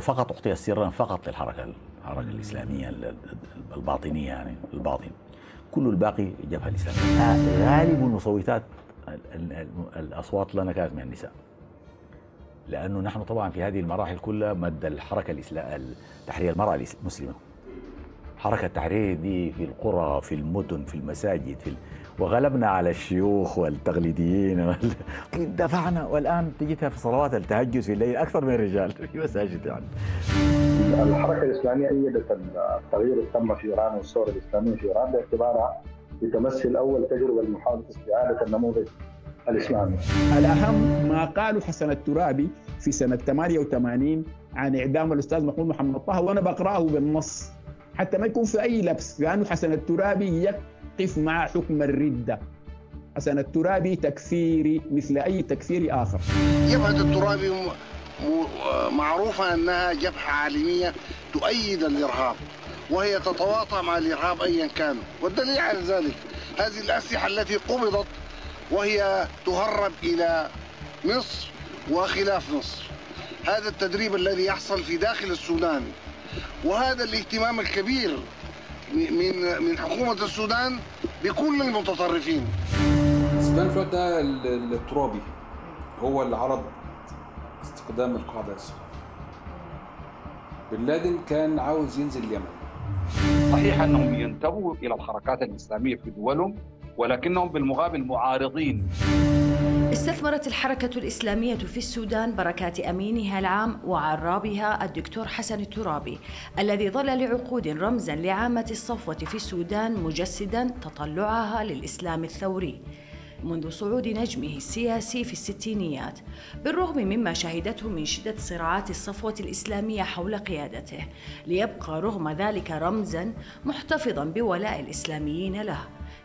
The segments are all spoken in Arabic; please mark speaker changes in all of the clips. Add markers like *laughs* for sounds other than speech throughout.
Speaker 1: فقط اعطي سرا فقط للحركة الحركة الإسلامية الباطنية يعني الباطن. كل الباقي الجبهه الاسلاميه غالب المصوتات الأصوات لنا كانت من النساء. لأنه نحن طبعا في هذه المراحل كلها مد الحركة الاسلام تحرير المرأة المسلمة. حركة التحرير دي في القرى في المدن في المساجد في وغلبنا على الشيوخ والتقليديين دفعنا والآن تجدها في صلوات التهجد في الليل أكثر من الرجال *laughs* في مساجد يعني
Speaker 2: الحركة الإسلامية ايدت التغيير اللي تم في إيران والثوره الاسلاميه في إيران باعتبارها بتمثل أول تجربة لمحاولة استعادة النموذج الإسلامي.
Speaker 3: الأهم ما قاله حسن الترابي في سنة 88 عن إعدام الأستاذ محمود محمد طه وأنا بقرأه بالنص حتى ما يكون في أي لبس لأنه حسن الترابي يقف مع حكم الردة حسن الترابي تكفيري مثل أي تكفيري آخر.
Speaker 4: جبهه الترابي معروفه أنها جبهة عالمية تؤيد الإرهاب وهي تتواطى مع الإرهاب ايا كان والدليل على ذلك هذه الأسلحة التي قبضت وهي تهرب إلى مصر وخلاف مصر هذا التدريب الذي يحصل في داخل السودان وهذا الاهتمام الكبير من من حكومة السودان بكل المتطرفين
Speaker 5: السودان في ده الترابي هو اللي عرض استخدام القاعده السوداء بن لادن كان عاوز ينزل اليمن.
Speaker 6: صحيح أنهم ينتموا إلى الحركات الإسلامية في دولهم ولكنهم بالمقابل معارضين.
Speaker 7: استثمرت الحركة الإسلامية في السودان بركات أمينها العام وعرابها الدكتور حسن الترابي الذي ظل لعقود رمزا لعامة الصفوة في السودان مجسدا تطلعها للإسلام الثوري. منذ صعود نجمه السياسي في الستينيات بالرغم مما شهدته من شدة صراعات الصفوة الإسلامية حول قيادته ليبقى رغم ذلك رمزا محتفظا بولاء الإسلاميين له.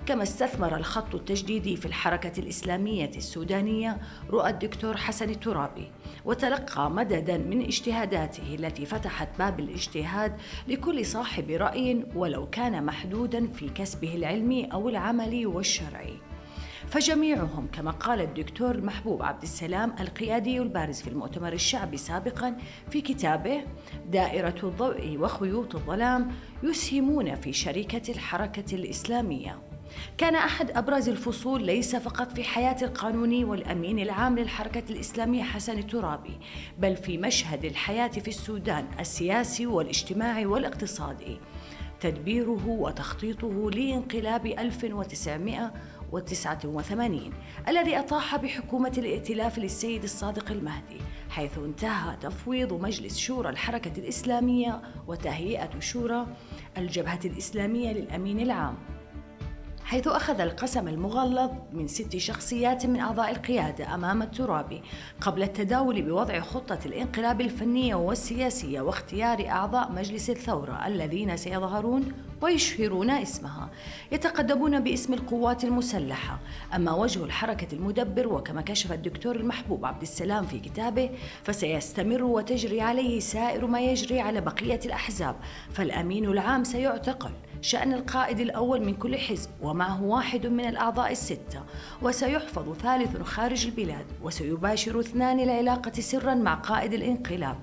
Speaker 7: كما استثمر الخط التجديدي في الحركة الإسلامية السودانية رؤى الدكتور حسن الترابي وتلقى مددا من اجتهاداته التي فتحت باب الاجتهاد لكل صاحب رأي ولو كان محدودا في كسبه العلمي أو العملي والشرعي. فجميعهم كما قال الدكتور محبوب عبد السلام القيادي البارز في المؤتمر الشعبي سابقا في كتابه دائرة الضوء وخيوط الظلام يسهمون في شركة الحركة الإسلامية. كان أحد أبرز الفصول ليس فقط في حياة القانوني والأمين العام للحركة الإسلامية حسن الترابي بل في مشهد الحياة في السودان السياسي والاجتماعي والاقتصادي. تدبيره وتخطيطه لانقلاب 1989 الذي أطاح بحكومة الائتلاف للسيد الصادق المهدي حيث انتهى تفويض مجلس شورى الحركة الإسلامية وتهيئة شورى الجبهة الإسلامية للأمين العام. حيث أخذ القسم المغلظ من ست شخصيات من أعضاء القيادة أمام الترابي قبل التداول بوضع خطة الانقلاب الفنية والسياسية واختيار أعضاء مجلس الثورة الذين سيظهرون ويشهرون اسمها. يتقدمون باسم القوات المسلحة. أما وجه الحركة المدبر وكما كشف الدكتور المحبوب عبد السلام في كتابه فسيستمر وتجري عليه سائر ما يجري على بقية الأحزاب فالأمين العام سيعتقل. شأن القائد الأول من كل حزب ومعه واحد من الأعضاء الستة. وسيحفظ ثالث خارج البلاد وسيباشر اثنان العلاقة سرا مع قائد الانقلاب.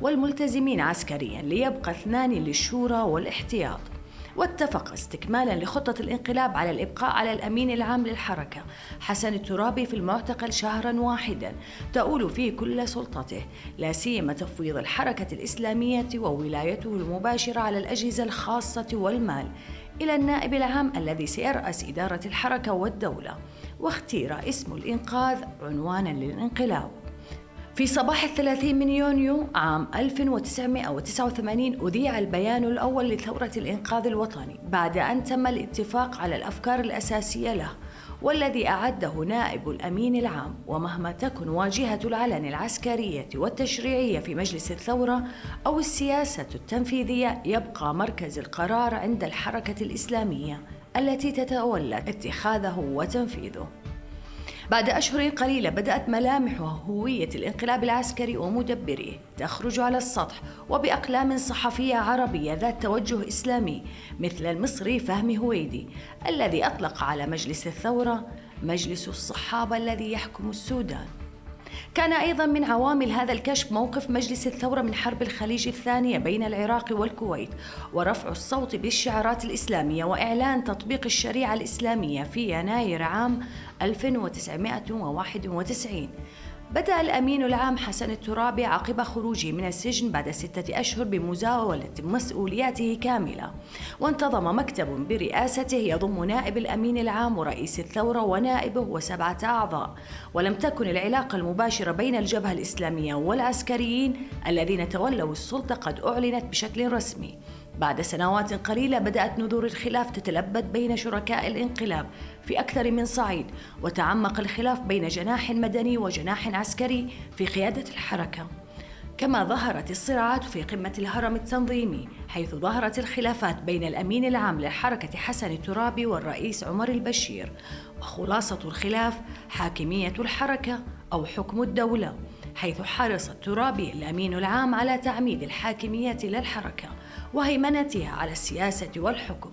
Speaker 7: والملتزمين عسكريا ليبقى اثنان للشورى والاحتياط. واتفق استكمالا لخطة الانقلاب على الإبقاء على الأمين العام للحركة. حسن الترابي في المعتقل شهرا واحدا. تؤول فيه كل سلطته. لا سيما تفويض الحركة الإسلامية وولايته المباشرة على الأجهزة الخاصة والمال. إلى النائب العام الذي سيرأس إدارة الحركة والدولة. واختير اسم الإنقاذ عنوانا للانقلاب. في صباح الثلاثين من يونيو عام 1989 أذيع البيان الأول لثورة الإنقاذ الوطني بعد أن تم الاتفاق على الأفكار الأساسية له والذي أعده نائب الأمين العام. ومهما تكن واجهة العلن العسكرية والتشريعية في مجلس الثورة أو السياسة التنفيذية يبقى مركز القرار عند الحركة الإسلامية التي تتولى اتخاذه وتنفيذه. بعد أشهر قليلة بدأت ملامح هوية الانقلاب العسكري ومدبريه تخرج على السطح وبأقلام صحفية عربية ذات توجه إسلامي مثل المصري فهمي هويدي الذي أطلق على مجلس الثورة مجلس الصحابة الذي يحكم السودان. كان أيضا من عوامل هذا الكشف موقف مجلس الثورة من حرب الخليج الثانية بين العراق والكويت ورفع الصوت بالشعارات الإسلامية وإعلان تطبيق الشريعة الإسلامية في يناير عام 1991 بدأ الأمين العام حسن الترابي عقب خروجه من السجن بعد ستة أشهر بمزاولة مسؤولياته كاملة. وانتظم مكتب برئاسته يضم نائب الأمين العام ورئيس الثورة ونائبه وسبعة أعضاء. ولم تكن العلاقة المباشرة بين الجبهة الإسلامية والعسكريين الذين تولوا السلطة قد أعلنت بشكل رسمي. بعد سنوات قليلة بدأت نذور الخلاف تتلبد بين شركاء الانقلاب في أكثر من صعيد وتعمق الخلاف بين جناح مدني وجناح عسكري في قيادة الحركة. كما ظهرت الصراعات في قمة الهرم التنظيمي حيث ظهرت الخلافات بين الأمين العام للحركة حسن الترابي والرئيس عمر البشير وخلاصة الخلاف حاكمية الحركة أو حكم الدولة حيث حرص الترابي الأمين العام على تعميد الحاكمية للحركة وهيمنتها على السياسة والحكم.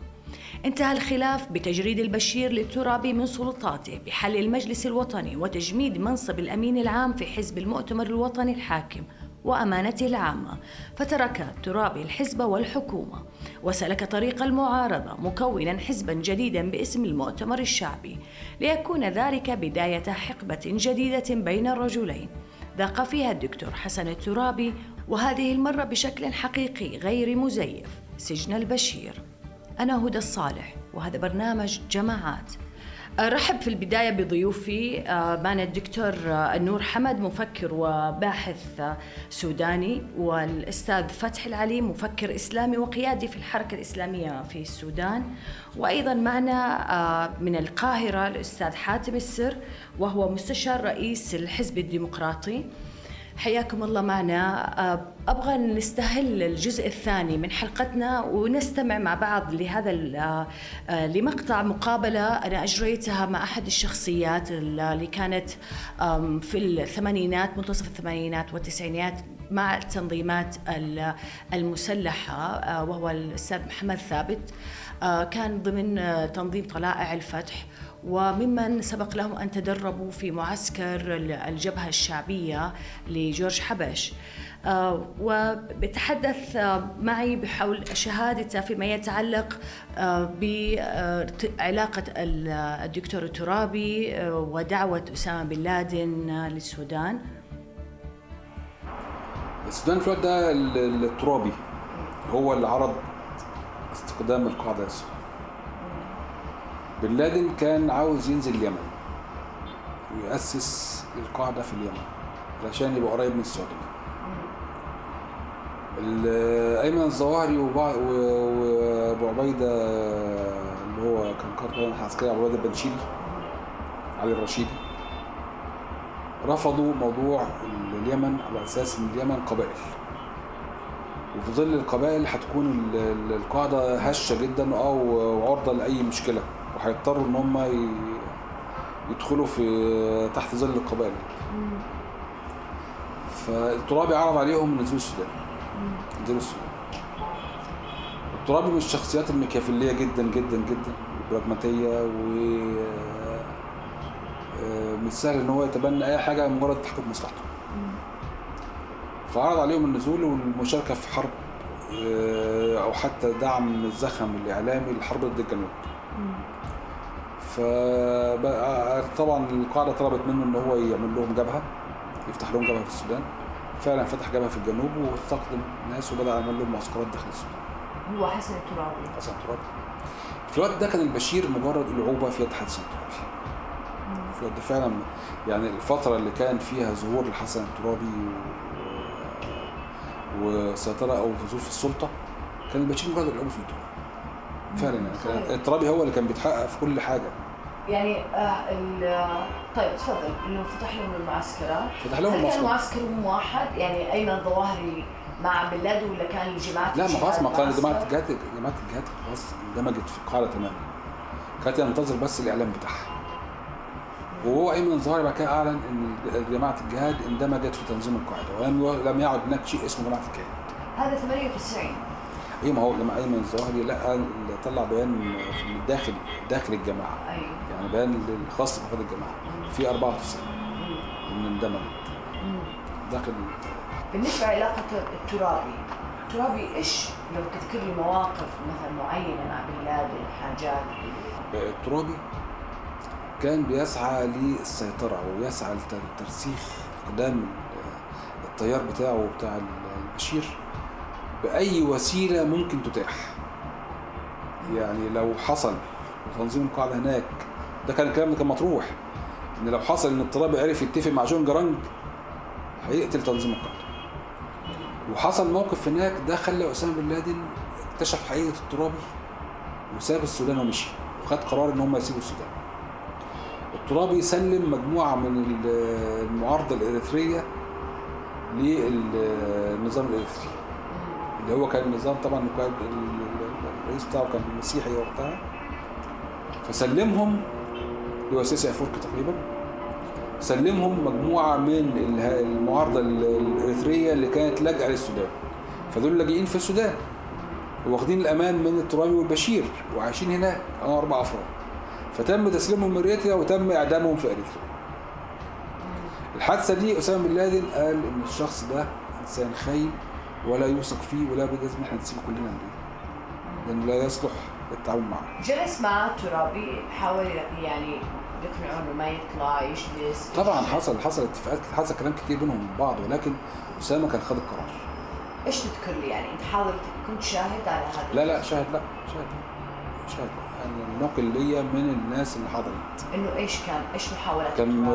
Speaker 7: انتهى الخلاف بتجريد البشير للترابي من سلطاته بحل المجلس الوطني وتجميد منصب الأمين العام في حزب المؤتمر الوطني الحاكم وأمانته العامة فترك الترابي الحزب والحكومة وسلك طريق المعارضة مكونا حزبا جديدا باسم المؤتمر الشعبي ليكون ذلك بداية حقبة جديدة بين الرجلين. ذاق فيها الدكتور حسن الترابي وهذه المرة بشكل حقيقي غير مزيف سجن البشير. أنا هدى الصالح وهذا برنامج جماعات. أرحب في البداية بضيوفي آه، معنا الدكتور آه، النور حمد مفكر وباحث آه، سوداني والأستاذ فتحي العليم مفكر إسلامي وقيادي في الحركة الإسلامية في السودان. وأيضا معنا من القاهرة الأستاذ حاتم السر وهو مستشار رئيس الحزب الديمقراطي. حياكم الله معنا. آه، أبغى نستهل الجزء الثاني من حلقتنا ونستمع مع بعض لهذا آه، آه، لمقطع مقابلة أنا أجريتها مع أحد الشخصيات اللي كانت في الثمانينات منتصف الثمانينات والتسعينات مع التنظيمات المسلحة وهو الأستاذ محمد ثابت. كان ضمن تنظيم طلائع الفتح. وممن سبق لهم أن تدربوا في معسكر الجبهة الشعبية لجورج حبش. آه، وبتحدث معي بحول شهادته فيما يتعلق آه، بعلاقة الدكتور الترابي آه، ودعوة أسامة بن لادن للسودان.
Speaker 5: السودان في ده الترابي هو اللي عرض استخدام القاعدة السودان بن لادن كان عاوز ينزل اليمن ويأسس القاعدة في اليمن علشان يبقى قريب من السعودية. أيمن الظواهري وأبو عبيدة اللي هو كان قائد العسكري أبو عبيدة البنشيلي علي الرشيدي رفضوا موضوع اليمن على أساس إن اليمن قبائل. وفي ظل القبائل هتكون القاعدة هشة جدا أو عرضة لأي مشكلة. وهيضطروا إن هم يدخلوا في تحت ظل القبائل. فالترابي عرض عليهم نزول السودان نزول السودان الترابي من الشخصيات الميكافيليه جدا جدا جدا براجماتيه و آه، مش سهل إن هو يتبنى أي حاجة مجرد تحقيق مصلحته. فعرض عليهم النزول والمشاركة في حرب آه، أو حتى دعم الزخم الإعلامي للحرب ضد الجنوب. فطبعا القاعدة طلبت منه إن هو يعمل لهم جبهة يفتح لهم جبهة في السودان. فعلا فتح جبهة في الجنوب واستخدم ناس وبدأ يعمل لهم معسكرات داخل السودان.
Speaker 7: هو حسن الترابي.
Speaker 5: حسن الترابي. في الوقت ده كان البشير مجرد العوبة في يد حسن الترابي. في الوقت ده فعلا يعني الفترة اللي كان فيها ظهور الحسن الترابي وسيطرة أو نزول في السلطة كان البشير مجرد العوبة في يده. فعلا يعني الترابي هو اللي كان بيتحكم في كل حاجة.
Speaker 7: يعني آه طيب تفضل إنه فتح لهم المعسكرات
Speaker 5: فتح لهم المعسكر.
Speaker 7: كان معسكرهم واحد؟ يعني ايمن الظواهري مع بن لادن ولا كان الجماعات
Speaker 5: لا ما خلاص ما كان جماعة الجهاد جماعة الجهاد خلاص اندمجت في القاعدة تماما. كانت ينتظر بس الإعلام بتاعها. وهو ايمن الظواهري بعد كده أعلن إن جماعة الجهاد اندمجت في تنظيم القاعدة ولم لم يعد هناك شيء اسمه جماعة الجهاد.
Speaker 7: هذا 98
Speaker 5: إيه ما هو لما ايمن الظواهري لا طلع بيان من داخل داخل
Speaker 7: الجماعة.
Speaker 5: أيوه. بيان الخاص بفرد الجماعة. في 94 من اندمج داخل
Speaker 7: بالنسبة لعلاقة الترابي الترابي إيش؟ لو تذكر لي مواقف مثلا معينة مع بن لادن حاجات.
Speaker 5: الترابي كان بيسعى للسيطرة ويسعى لترسيخ أقدام التيار بتاعه وبتاع البشير بأي وسيلة ممكن تتاح. يعني لو حصل تنظيم القاعدة هناك ده كان الكلام ده كان مطروح إن لو حصل إن الترابي عرف يتفق مع جون قرنق هيقتل تنظيم القاعدة. وحصل موقف هناك ده خلى أسامة بن لادن اكتشف حقيقة الترابي وساب السودان ومشي وخد قرار إن هم يسيبوا السودان. الترابي سلم مجموعة من المعارضة الإريترية للنظام الإريتري اللي هو كان النظام طبعا الرئيس بتاعه كان مسيحي وقتها فسلمهم اللي هو تقريبا. سلمهم مجموعة من المعارضة الإريترية اللي كانت لاجئة للسودان. فدول لاجئين في السودان واخدين الأمان من الترابي والبشير وعايشين هناك. آه أربع أفراد. فتم تسليمهم إريتريا وتم إعدامهم في إريتريا. الحادثة دي أسامة بن لادن قال إن الشخص ده إنسان خاين ولا يوثق فيه ولا بد لازم إحنا نسيبه كلنا لأنه لا يصلح للتعامل معه.
Speaker 7: جلس مع ترابي حاول يعني يقنعه انه ما يطلع يجلس
Speaker 5: طبعا حصل حصل اتفاقات حصل كلام كتير بينهم بعض ولكن أسامة كان خد القرار.
Speaker 7: إيش تذكر لي يعني؟ أنت حاضر كنت شاهد على هذا؟
Speaker 5: لا لا شاهد لا شاهد شاهد. أنا نقل ليا من الناس اللي حضرت.
Speaker 7: إنه إيش كان؟ إيش محاولات
Speaker 5: كان؟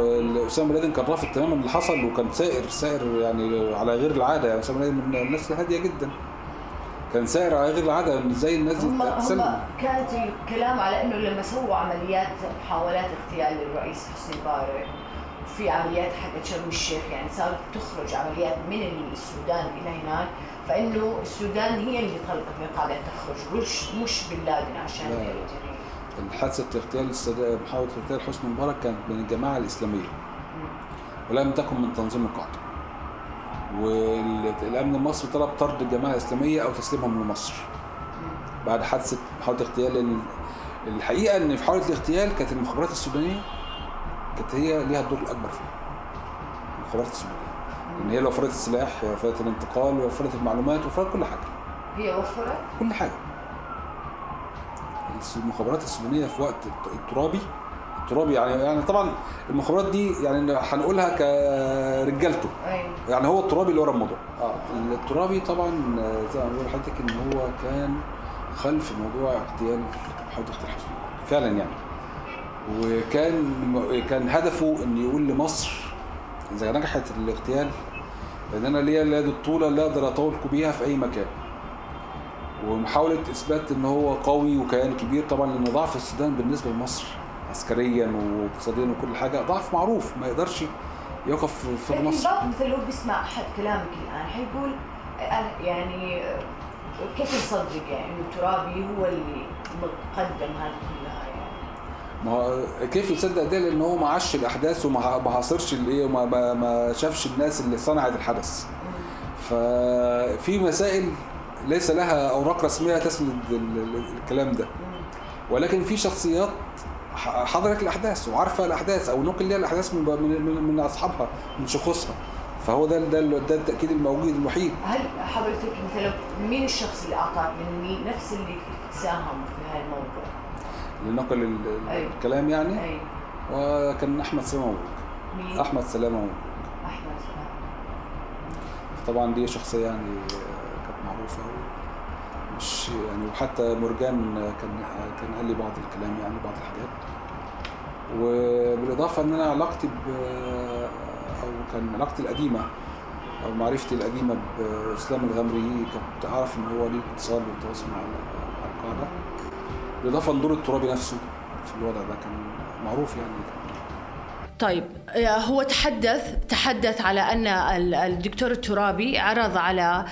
Speaker 5: أسامة بن لادن كان رافض تماما اللي حصل وكان سائر سائر يعني على غير العادة. أسامة بن لادن من الناس الهادية جدا. كان سائر على غير العاده زي الناس
Speaker 7: هم هم كانت الكلام على إنه لما سووا عمليات محاولات اغتيال للرئيس حسني مبارك في عمليات حقت شرم الشيخ يعني صارت تخرج عمليات من السودان إلى هناك فإنه السودان هي اللي القاعده ان تخرج مش مش بن لادن عشان
Speaker 5: حادثة اغتيال محاولة اغتيال حسني مبارك كانت من الجماعة الإسلامية. ولم تكن من تنظيم القاعده والأمن المصري طلب طرد الجماعة الإسلامية أو تسليمهم لمصر. بعد حادثة محاوله اغتيال الحقيقة إن في حاله الاغتيال كانت المخابرات السودانية كانت هي ليها الدور الأكبر فيها. المخابرات السودانية. إن هي اللي وفرت السلاح وفرت الانتقال وفرت المعلومات وفرت كل حاجة.
Speaker 7: هي وفرت؟
Speaker 5: كل حاجة. المخابرات السودانية في وقت الترابي الترابي يعني يعني طبعا المخابرات دي يعني هنقولها كرجالته.
Speaker 7: أيوه.
Speaker 5: يعني هو الترابي اللي ورا الموضوع. آه الترابي طبعا زي ما بقول لحضرتك إن هو كان خلف موضوع اغتيال محاوله اغتيال حسني. فعلا يعني. وكان كان هدفه إن يقول لمصر إذا نجحت الاغتيال لأن أنا ليا اليد الطوله اللي أقدر اطولكم بيها في أي مكان. ومحاولة إثبات إن هو قوي وكيان كبير طبعا لأن ضعف السودان بالنسبة لمصر. عسكريا واقتصاديا وكل حاجة ضعف معروف ما يقدرش يقف في
Speaker 7: لكن
Speaker 5: مصر
Speaker 7: البعض مثلا لو بيسمع أحد كلامك الآن حيقول آه، يعني آه، كيف يصدق؟ يعني انه ترابي هو اللي قدم هذه كلها يعني.
Speaker 5: ما كيف يصدق ده؟ لأن هو ما عاش الأحداث وما ما عاصرش الإيه وما ما, شافش الناس اللي صنعت الحدث. ففي مسائل ليس لها أوراق رسمية تسند ال- ال- الكلام ده. ولكن في شخصيات حضرت الأحداث وعارفة الأحداث أو نقل ليها الأحداث من من, من, من أصحابها من شخوصها فهو ده ده ده التأكيد الموجود الوحيد
Speaker 7: هل حضرتك مثلا مين الشخص اللي أعطاك؟ من مين نفس اللي ساهم في هذا الموضوع؟
Speaker 5: اللي نقل ال- ال-
Speaker 7: أيوة.
Speaker 5: الكلام يعني؟
Speaker 7: اي
Speaker 5: وكان أحمد سلامة
Speaker 7: مين؟
Speaker 5: أحمد سلامة
Speaker 7: أحمد سلام
Speaker 5: طبعا دي شخصية يعني كانت معروفة مش يعني وحتى مرجان كان كان قال لي بعض الكلام يعني بعض الحاجات. وبالإضافة إن أنا علاقتي ب أو كان علاقتي القديمة أو معرفتي القديمة بإسلام الغمري كنت أعرف إن هو ليه اتصال وتواصل مع القاعدة. بالإضافة لدور الترابي نفسه في الوضع ده كان معروف يعني.
Speaker 7: طيب آه، هو تحدث تحدث على أن ال- الدكتور الترابي عرض على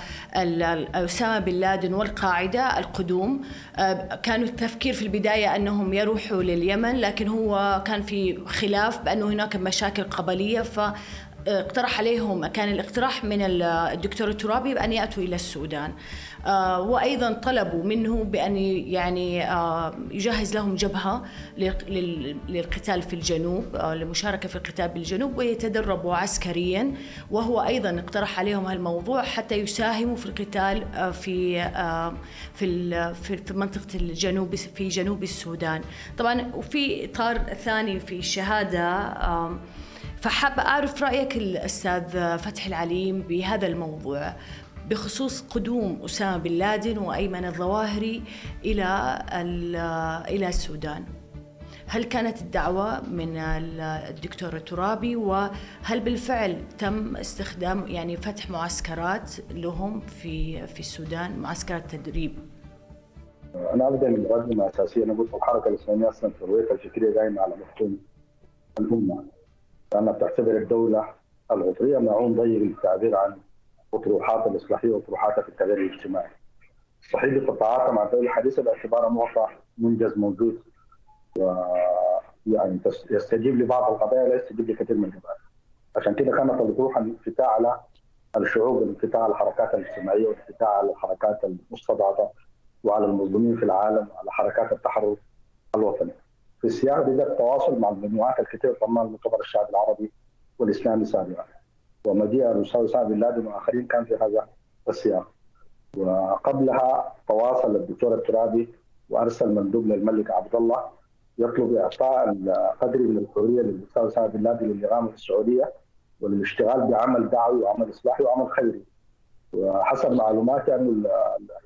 Speaker 7: أسامة بن لادن والقاعدة القدوم. آه، كانوا التفكير في البداية أنهم يروحوا لليمن لكن هو كان في خلاف بأنه هناك مشاكل قبلية اقترح عليهم كان الاقتراح من الدكتور الترابي بأن يأتوا إلى السودان. آه، وأيضا طلبوا منه بأن يعني آه، يجهز لهم جبهة للقتال في الجنوب للمشاركة في القتال بالجنوب ويتدربوا عسكريا. وهو أيضا اقترح عليهم هالموضوع حتى يساهموا في القتال في في في منطقة الجنوب في جنوب السودان. طبعا وفي إطار ثاني في الشهادة فحابة أعرف رأيك الأستاذ فتحي العليم بهذا الموضوع بخصوص قدوم أسامة بن لادن وأيمن الظواهري إلى إلى السودان. هل كانت الدعوة من الدكتور الترابي؟ وهل بالفعل تم استخدام يعني فتح معسكرات لهم في في السودان معسكرات تدريب؟
Speaker 2: أنا ابدا المقدمه اساسيه أنا قلت الحركة الإسلامية أصلا في الفكرية قايمه على مفهوم الأمة. لأنها بتعتبر الدولة العطريه معون ضيق للتعبير عن أطروحات الإصلاحية وأطروحاتها في التغيير الاجتماعي. صحيح بتتعاطى مع الدولة الحديثة باعتبارها معطى منجز موجود و يعني يستجيب لبعض القضايا لا يستجيب لكثير من القضايا. عشان كده كانت الاطروحه الانفتاح على الشعوب الانفتاح على الحركات الاجتماعية والانفتاح على الحركات المستضعفة وعلى المظلومين في العالم وعلى حركات التحرر الوطني. في السياق التواصل مع المجموعات الكثير طبعا المؤتمر الشعب العربي والإسلامي سابقا. ومجيء الأستاذ اسامه بن لادن وآخرين كان في هذا السياق. وقبلها تواصل الدكتور الترابي وأرسل مندوب للملك عبد الله يطلب إعطاء قدر من الحرية للأستاذ اسامه بن لادن للإقامة في السعودية والاشتغال بعمل دعوي وعمل إصلاحي وعمل خيري. وحسب معلوماتي أن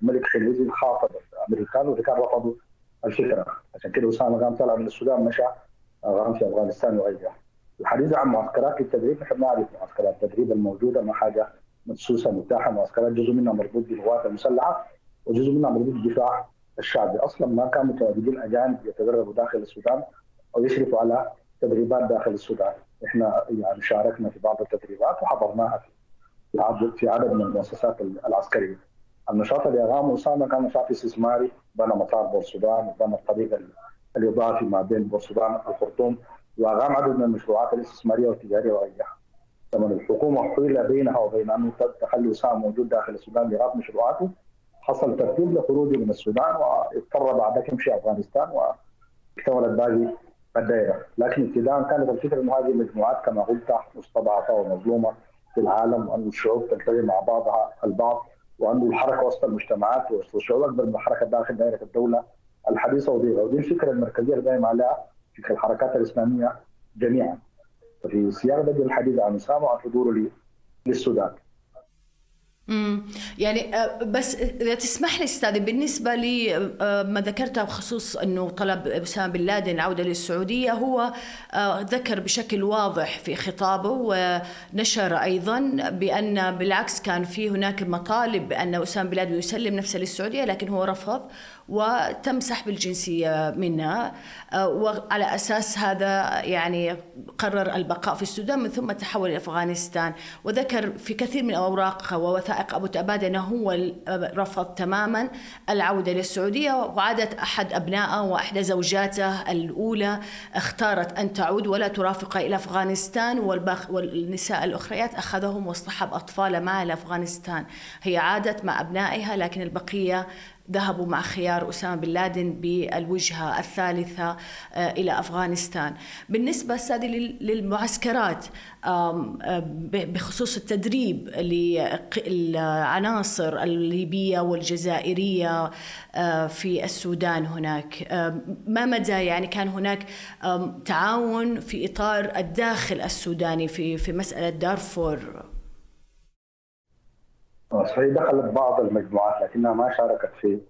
Speaker 2: الملك حينئذ خاطب الأمريكان والامريكان رفضوا الفكرة عشان كده اسامه قام طلع من السودان مشى قام في أفغانستان وغيرها. الحديث عن معسكرات التدريب نحن نعرف معسكرات التدريب الموجودة ما حاجة مدسوسة متاحة معسكرات جزء منها مربوط بالقوات المسلحة وجزء منها مربوط بالدفاع الشعبي. أصلا ما كان متواجدين أجانب يتدربوا داخل السودان أو يشرفوا على تدريبات داخل السودان. إحنا يعني شاركنا في بعض التدريبات وحضرناها في في عدد من المؤسسات العسكرية. النشاط اقامه اسامه كان نشاط استثماري بنى مطار بورسودان وبنى الطريق الإضافي ما بين بورسودان والخرطوم واقام عدد من المشروعات الاستثمارية والتجارية وغيرها. لما الحكومة حيل بينها وبين أن تخلي اسامه موجود داخل السودان لاغاث مشروعاته. حصل ترتيب لخروجه من السودان واضطر بعدك يمشي أفغانستان واكتملت باقي الدائرة، لكن ابتداء كانت الفكرة أنه هذه المجموعات كما قلت مستضعفة ومظلومة في العالم وأن الشعوب تلتقي مع بعضها البعض. وأنه الحركة وسط المجتمعات وسط الشعوب أكبر من الحركه داخل دائرة الدولة الحديثة وضيقه ودي الفكرة المركزية اللي قايم عليها فكره الحركات الإسلامية جميعا. ففي سياق بدء الحديث عن اسامه وعن حضوره للسودان.
Speaker 7: امم يعني آه، بس إذا تسمح لي أستاذ بالنسبة لي آه، ما ذكرته بخصوص إنه طلب أسامة بن لادن العودة للسعودية هو آه، ذكر بشكل واضح في خطابه ونشر أيضا بأن بالعكس كان في هناك مطالب بأن أسامة بن لادن يسلم نفسه للسعودية لكن هو رفض. وتم سحب الجنسية منها آه، وعلى أساس هذا يعني قرر البقاء في السودان من ثم تحول إلى أفغانستان. وذكر في كثير من أوراق ووثائق أبو تأباد أنه هو رفض تماما العودة للسعودية وعادت أحد أبنائه وأحدى زوجاته الأولى اختارت أن تعود ولا ترافق إلى أفغانستان والنساء الأخريات أخذهم واصطحب أطفال معه إلى أفغانستان. هي عادت مع أبنائها لكن البقية ذهبوا مع خيار أسامة بن لادن بالوجهة الثالثة آه، إلى أفغانستان. بالنسبة سادي للمعسكرات بخصوص التدريب للعناصر الليبية والجزائرية آه، في السودان هناك. ما مدى يعني كان هناك تعاون في إطار الداخل السوداني في في مسألة دارفور؟
Speaker 2: صحيح دخلت بعض المجموعات لكنها ما شاركت في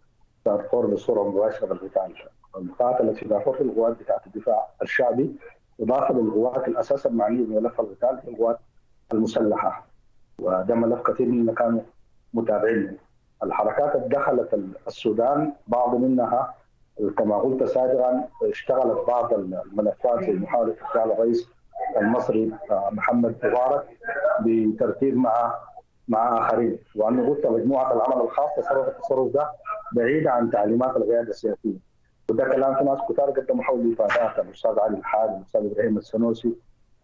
Speaker 2: دارفور بصورة مباشرة بالقتال. المقاتله في دارفور في القوات بتاعت الدفاع الشعبي اضافه للقوات الاساس المعنيه بملف القتال في القوات المسلحة. وده ملف كثير منا كانوا متابعين. الحركات اللي دخلت السودان بعض منها كما قلت سابقا اشتغلت بعض الملفات في محاولة اغتيال الرئيس المصري آه، محمد مبارك بترتيب مع مع آخرين وأنه قلت مجموعة العمل الخاص تصرف التصرف ده بعيد عن تعليمات القياده السياسية. وده كلام في ناس كثار قدموا حول افادات الأستاذ علي الحاج الأستاذ إبراهيم السنوسي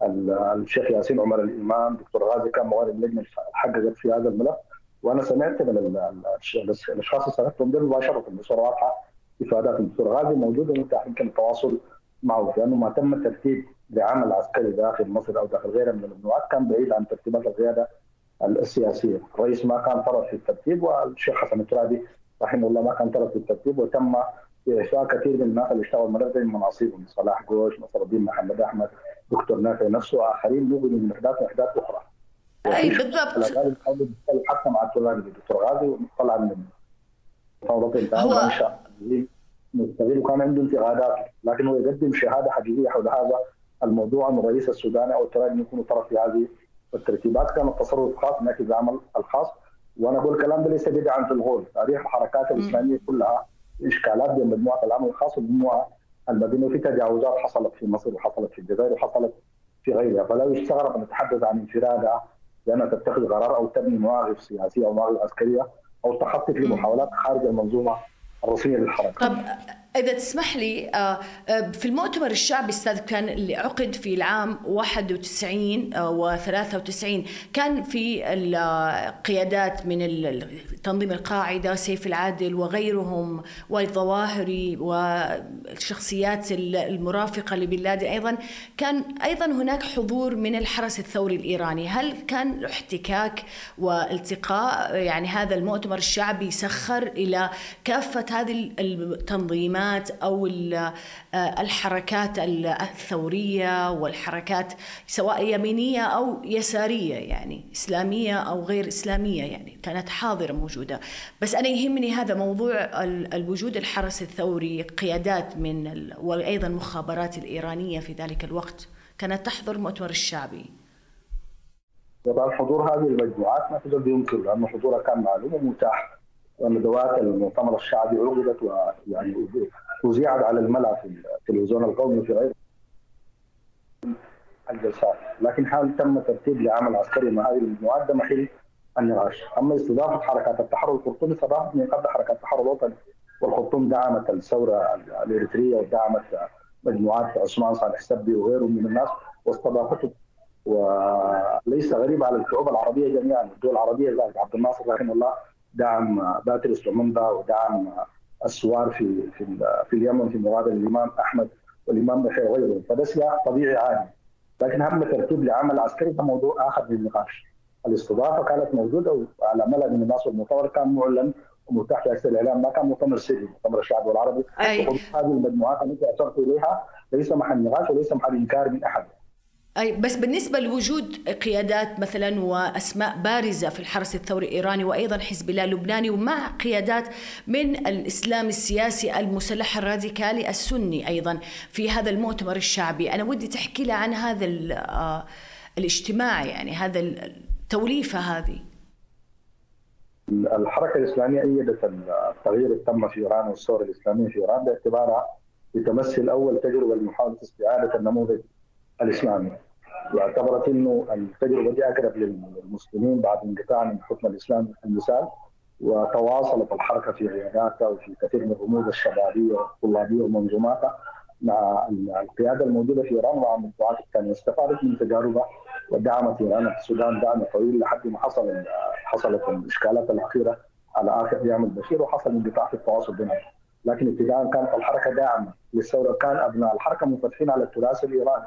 Speaker 2: الشيخ ياسين عمر الإمام دكتور غازي كان موارد اللجنه حققت في هذا الملف. وأنا سمعت من الأشخاص اللي سالتهم ده مباشرة بصوره واضحة إفادات. الدكتور غازي موجوده ومتاح يمكن التواصل معه لأنه ما تم ترتيب لعمل عسكري داخل مصر أو داخل غيرها من المجموعات كان بعيد عن ترتيبات القياده السياسية، الرئيس ما كان طرف في الترتيب والشيخ حسن الترابي رحمه الله ما كان طرف في الترتيب وتم إعفاء كثير من الناس اللي اشتغلوا من مناصبهم صلاح جوش نصر الدين محمد أحمد دكتور نافع نفسه وآخرين نقلوا من احداث لاحداث أخرى.
Speaker 7: أي بالضبط.
Speaker 2: حتى مع الترابي الدكتور غازي وطلع من
Speaker 7: هو
Speaker 2: مستغل وكان عنده انتقادات لكن هو يقدم شهادة حقيقية حول هذا الموضوع انه الرئيس السوداني أو الترابي يكونوا طرف في هذه الترتيبات كان التصرف خاص ناتج العمل الخاص. وأنا أقول الكلام ده ليس بدعا في الغول تاريخ الحركات الاسلاميه كلها إشكالات بين مجموعة العمل الخاص ومجموعة المدنية في تجاوزات حصلت في مصر وحصلت في الجزائر وحصلت في غيرها. فلا يستغرب أن نتحدث عن انفرادها لأنها تتخذ قرار أو تبني مواقف سياسية أو مواقف عسكرية أو تخطط لمحاولات خارج المنظومة الرسميه للحركة.
Speaker 7: طب إذا تسمح لي آه، آه، في المؤتمر الشعبي أستاذ كان اللي عقد في العام 91 و 93 كان في القيادات من تنظيم القاعدة سيف العادل وغيرهم والظواهري والشخصيات المرافقة لبن لادن أيضا كان أيضا هناك حضور من الحرس الثوري الإيراني. هل كان احتكاك والتقاء؟ يعني هذا المؤتمر الشعبي سخر إلى كافة هذه التنظيمات؟ التنظيمات أو آه، الحركات الثورية والحركات سواء يمينية أو يسارية يعني إسلامية أو غير إسلامية يعني كانت حاضرة موجودة. بس أنا يهمني هذا موضوع الوجود الحرس الثوري قيادات من وأيضا المخابرات الإيرانية في ذلك الوقت. كانت تحضر المؤتمر الشعبي
Speaker 2: طبعا حضور هذه المجموعات ما تقدر ينكر لأنه حضورها كان معلوم ومتاح. وندوات المؤتمر الشعبي عقدت ويعني وزيعت على الملأ في التلفزيون القومي في غير الجلسات. لكن حال تم ترتيب لعمل عسكري مع هذه المجموعات محل النقاش. أما استضافة حركات التحرر الخرطوم استضافت من قبل حركات التحرر الوطني. والخرطوم دعمت الثورة الإريترية ودعمت مجموعات عثمان صالح سبي وغيره من الناس واستضافته وليس غريب على الشعوب العربية جميعا. الدول العربية ذلك عبد الناصر رحمه الله دعم باتريس لومومبا ودعم الثوار في في في اليمن في مقابل الإمام أحمد والإمام بشير وغيره. فده سياق طبيعي عادي. لكن هم ترتيب لعمل عسكري ده موضوع آخر للنقاش الاستضافة كانت موجودة وعلى ملأ من الناس والمؤتمر كان معلن ومتاح في وسائل الإعلام. ما كان مؤتمر سري مؤتمر الشعب والعربي. هذه المجموعات التي أشرت إليها ليس محل نقاش وليس محل إنكار من أحد.
Speaker 7: أي بس بالنسبة لوجود قيادات مثلا وأسماء بارزة في الحرس الثوري الإيراني وأيضا حزب الله اللبناني ومع قيادات من الإسلام السياسي المسلح الراديكالي السني أيضا في هذا المؤتمر الشعبي. أنا ودي تحكي لي عن هذا آه، الاجتماع يعني هذا التوليفة هذه.
Speaker 2: الحركة الإسلامية أيدت التغيير اللي تم في إيران والثورة الإسلامية في إيران باعتبارها بتمثل أول تجربة لمحاولة استعادة النموذج الإسلامي. واعتبرت إنه التجربه دي اقرب للمسلمين بعد انقطاع من حكم الإسلام المثال وتواصلت الحركة في عياداتها وفي كثير من الرموز الشبابية والطلابية ومنظوماتها مع القيادة الموجودة في إيران ومع المجموعات الثانية. استفادت من تجاربها ودعمت إيران. في السودان دعم طويل لحد ما حصل حصلت الإشكالات الأخيرة على آخر أيام البشير وحصل انقطاع في التواصل بينهم. لكن ابتداء كانت الحركة داعمة. للثورة كان أبناء الحركة منفتحين على التراث الإيراني.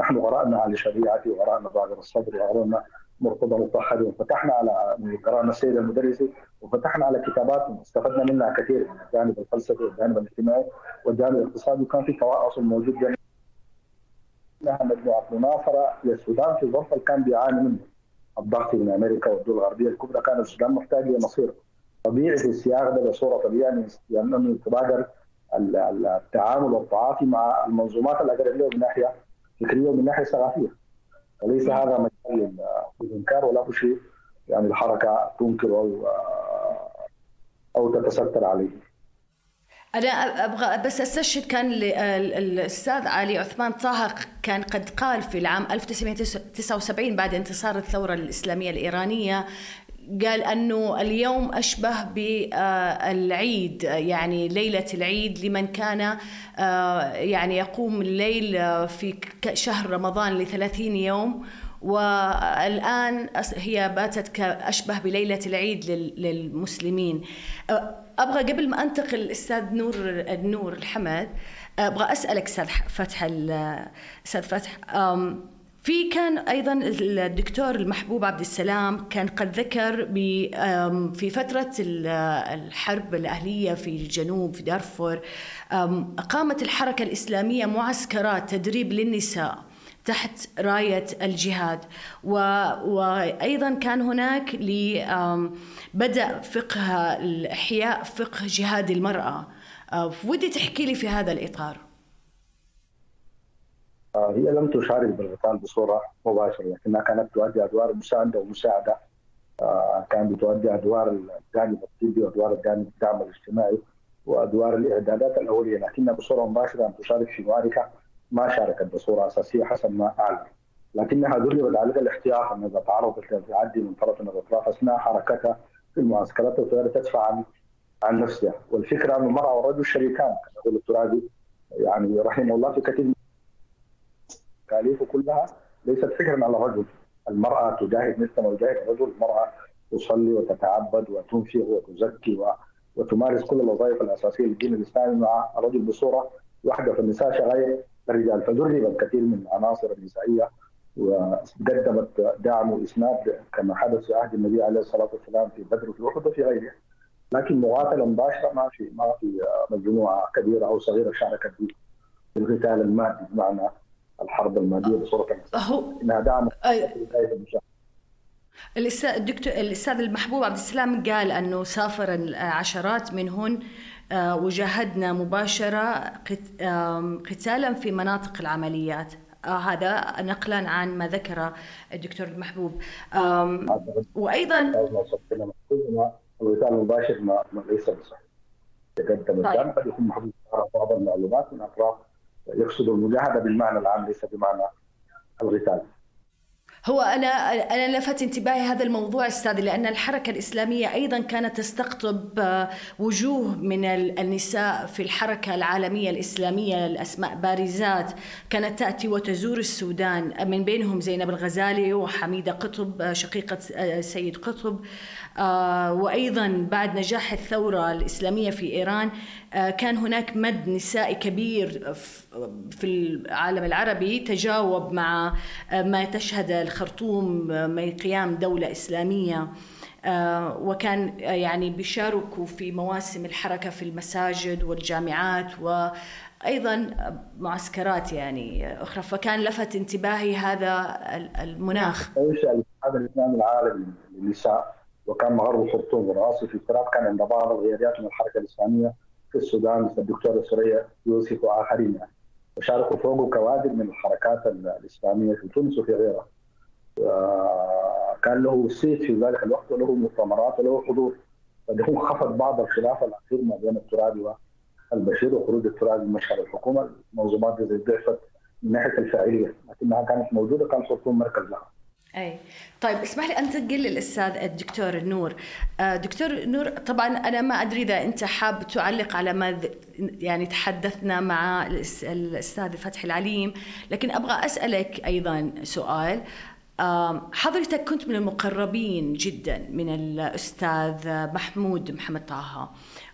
Speaker 2: نحن قرانا علي شريعتي وقرانا باقر الصدر وقرانا مرتضى مطهري وفتحنا على قرانا السيد المدرسي وفتحنا على كتابات استفدنا منها كثير من الجانب الفلسفي والجانب الاجتماعي والجانب الاقتصادي وكان في تواصل موجود بين انها مجموعة مناصرة للسودان في ظرف كان بيعاني منه. الضغط من أمريكا والدول الغربية الكبرى كان السودان محتاج لمصير طبيعي في السياق ده بصورة طبيعية لأنه يتبادر التعامل والتعاطي مع المنظومات الاقرب له من ناحية فكريه ومن ناحية ثقافية وليس هذا مجال للإنكار ولا شيء يعني الحركة تنكر أو أو تتستر عليه.
Speaker 7: أنا أبغى بس أستشهد كان الأستاذ علي عثمان طه كان قد قال في العام 1979 بعد انتصار الثورة الإسلامية الإيرانية قال أنه اليوم أشبه بالعيد يعني ليلة العيد لمن كان آه، يعني يقوم الليل في شهر رمضان لثلاثين يوم. والآن هي باتت كأشبه بليلة العيد للمسلمين. أبغى قبل ما أنتقل أستاذ نور النور الحمد أبغى أسألك أستاذ فتح أستاذ فتح في كان أيضا الدكتور المحبوب عبد السلام كان قد ذكر في فترة الحرب الأهلية في الجنوب في دارفور أقامت الحركة الإسلامية معسكرات تدريب للنساء تحت راية الجهاد. و... وأيضا كان هناك ل... بدأ فقه الإحياء فقه جهاد المرأة. ودي تحكي لي في هذا الإطار.
Speaker 2: آه، هي لم تشارك بالقتال بصورة مباشرة لكنها كانت تؤدي أدوار مساندة ومساعدة. آه، كانت تؤدي أدوار الجانب الطبي وأدوار الجانب الدعم الاجتماعي وأدوار الإعدادات الأولية لكنها بصورة مباشرة أن تشارك في معركة ما شاركت بصورة أساسية حسب ما اعلم لكنها دربت على الاحتياط أن إذا تعرضت للتعدي من طرف من الاطراف اثناء حركتها في المعسكرات وتقدر تدفع عن عن نفسها. والفكرة أن المرأة والرجل شريكان يقول الترابي يعني رحمه الله في كثير من التكاليف كلها ليست فكرا على الرجل. المرأة تجاهد مثل ما يجاهد الرجل المرأة تصلي وتتعبد وتنفق وتزكي وتمارس كل الوظائف الأساسية للدين الإسلامي مع الرجل بصورة واحدة. فالنساء شغاية الرجال. فدربت كثير من العناصر النسائية وقدمت دعم وإسناد كما حدث في عهد النبي عليه الصلاة والسلام في بدر وفي أحد وفي غيره. لكن مقاتله مباشرة ما في ما في مجموعة كبيرة أو صغيرة شاركت في القتال المادي بمعنى الحرب المادية بصورة
Speaker 7: هو إنها دعمت الاستاذ الدكتور الأستاذ المحبوب عبد السلام قال أنه سافر عشرات منهن آه، وجاهدنا مباشرة قتالا في مناطق العمليات. آه، هذا نقلا عن ما ذكر الدكتور المحبوب. وأيضا
Speaker 2: القتال المباشر ليس بصحيح. يقدم الدم قد يكون محبوب بعض المعلومات من أطراف يقصد المجاهدة بالمعنى العام ليس بمعنى القتال.
Speaker 7: هو أنا أنا لفت انتباهي هذا الموضوع أستاذ لأن الحركة الإسلامية أيضا كانت تستقطب آه، وجوه من النساء في الحركة العالمية الإسلامية الأسماء بارزات كانت تأتي وتزور السودان. من بينهم زينب الغزالي وحميدة قطب آه، شقيقة آه، سيد قطب. وأيضا بعد نجاح الثورة الإسلامية في إيران كان هناك مد نسائي كبير في العالم العربي تجاوب مع ما تشهد الخرطوم من قيام دولة إسلامية آه، وكان يعني بيشاركوا في مواسم الحركة في المساجد والجامعات وأيضا معسكرات يعني أخرى. فكان لفت انتباهي هذا المناخ.
Speaker 2: هذا الإسلام العالمي للنساء. وكان مغرب الخرطوم ورئاسة الفراب كان عند بعض الغيريات من الحركة الإسلامية في السودان. مثل الدكتور سوريا يوسف وآخرين يعني. وشاركوا فوقه كوادر من الحركات الإسلامية في تونس وفي غيرها. كان له صيت في ذلك الوقت وله مؤتمرات وله حضور. فده خفض بعض الخلاف الأخير ما بين الترابي والبشير وخروج الترابي من مشهد الحكومة. المنظومات دي ضعفت من ناحية الفاعلية لكنها كانت موجودة كان خرطوم مركز لها.
Speaker 7: أي. طيب اسمح لي انتقل للأستاذ الدكتور نور. آه، دكتور نور طبعا أنا ما أدري إذا أنت حاب تعلق على ما يعني تحدثنا مع الأستاذ فتحي العليم لكن أبغى أسألك أيضا سؤال. حضرتك كنت من المقربين جدا من الأستاذ محمود محمد طه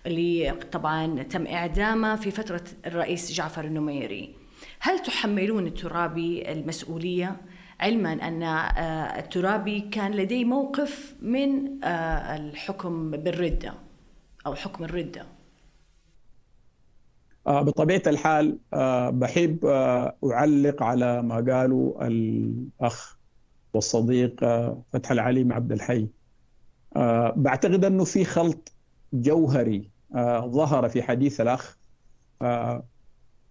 Speaker 7: اللي طبعا تم إعدامه في فترة الرئيس جعفر النميري. هل تحملون الترابي المسؤولية؟ علما أن آه، الترابي كان لديه موقف من آه، الحكم بالردة أو حكم الردة.
Speaker 3: آه، بطبيعة الحال بحب أعلق على ما قاله الأخ والصديق آه، فتح العليم عبد الحي آه، بعتقد أنه في خلط جوهري آه، ظهر في حديث الأخ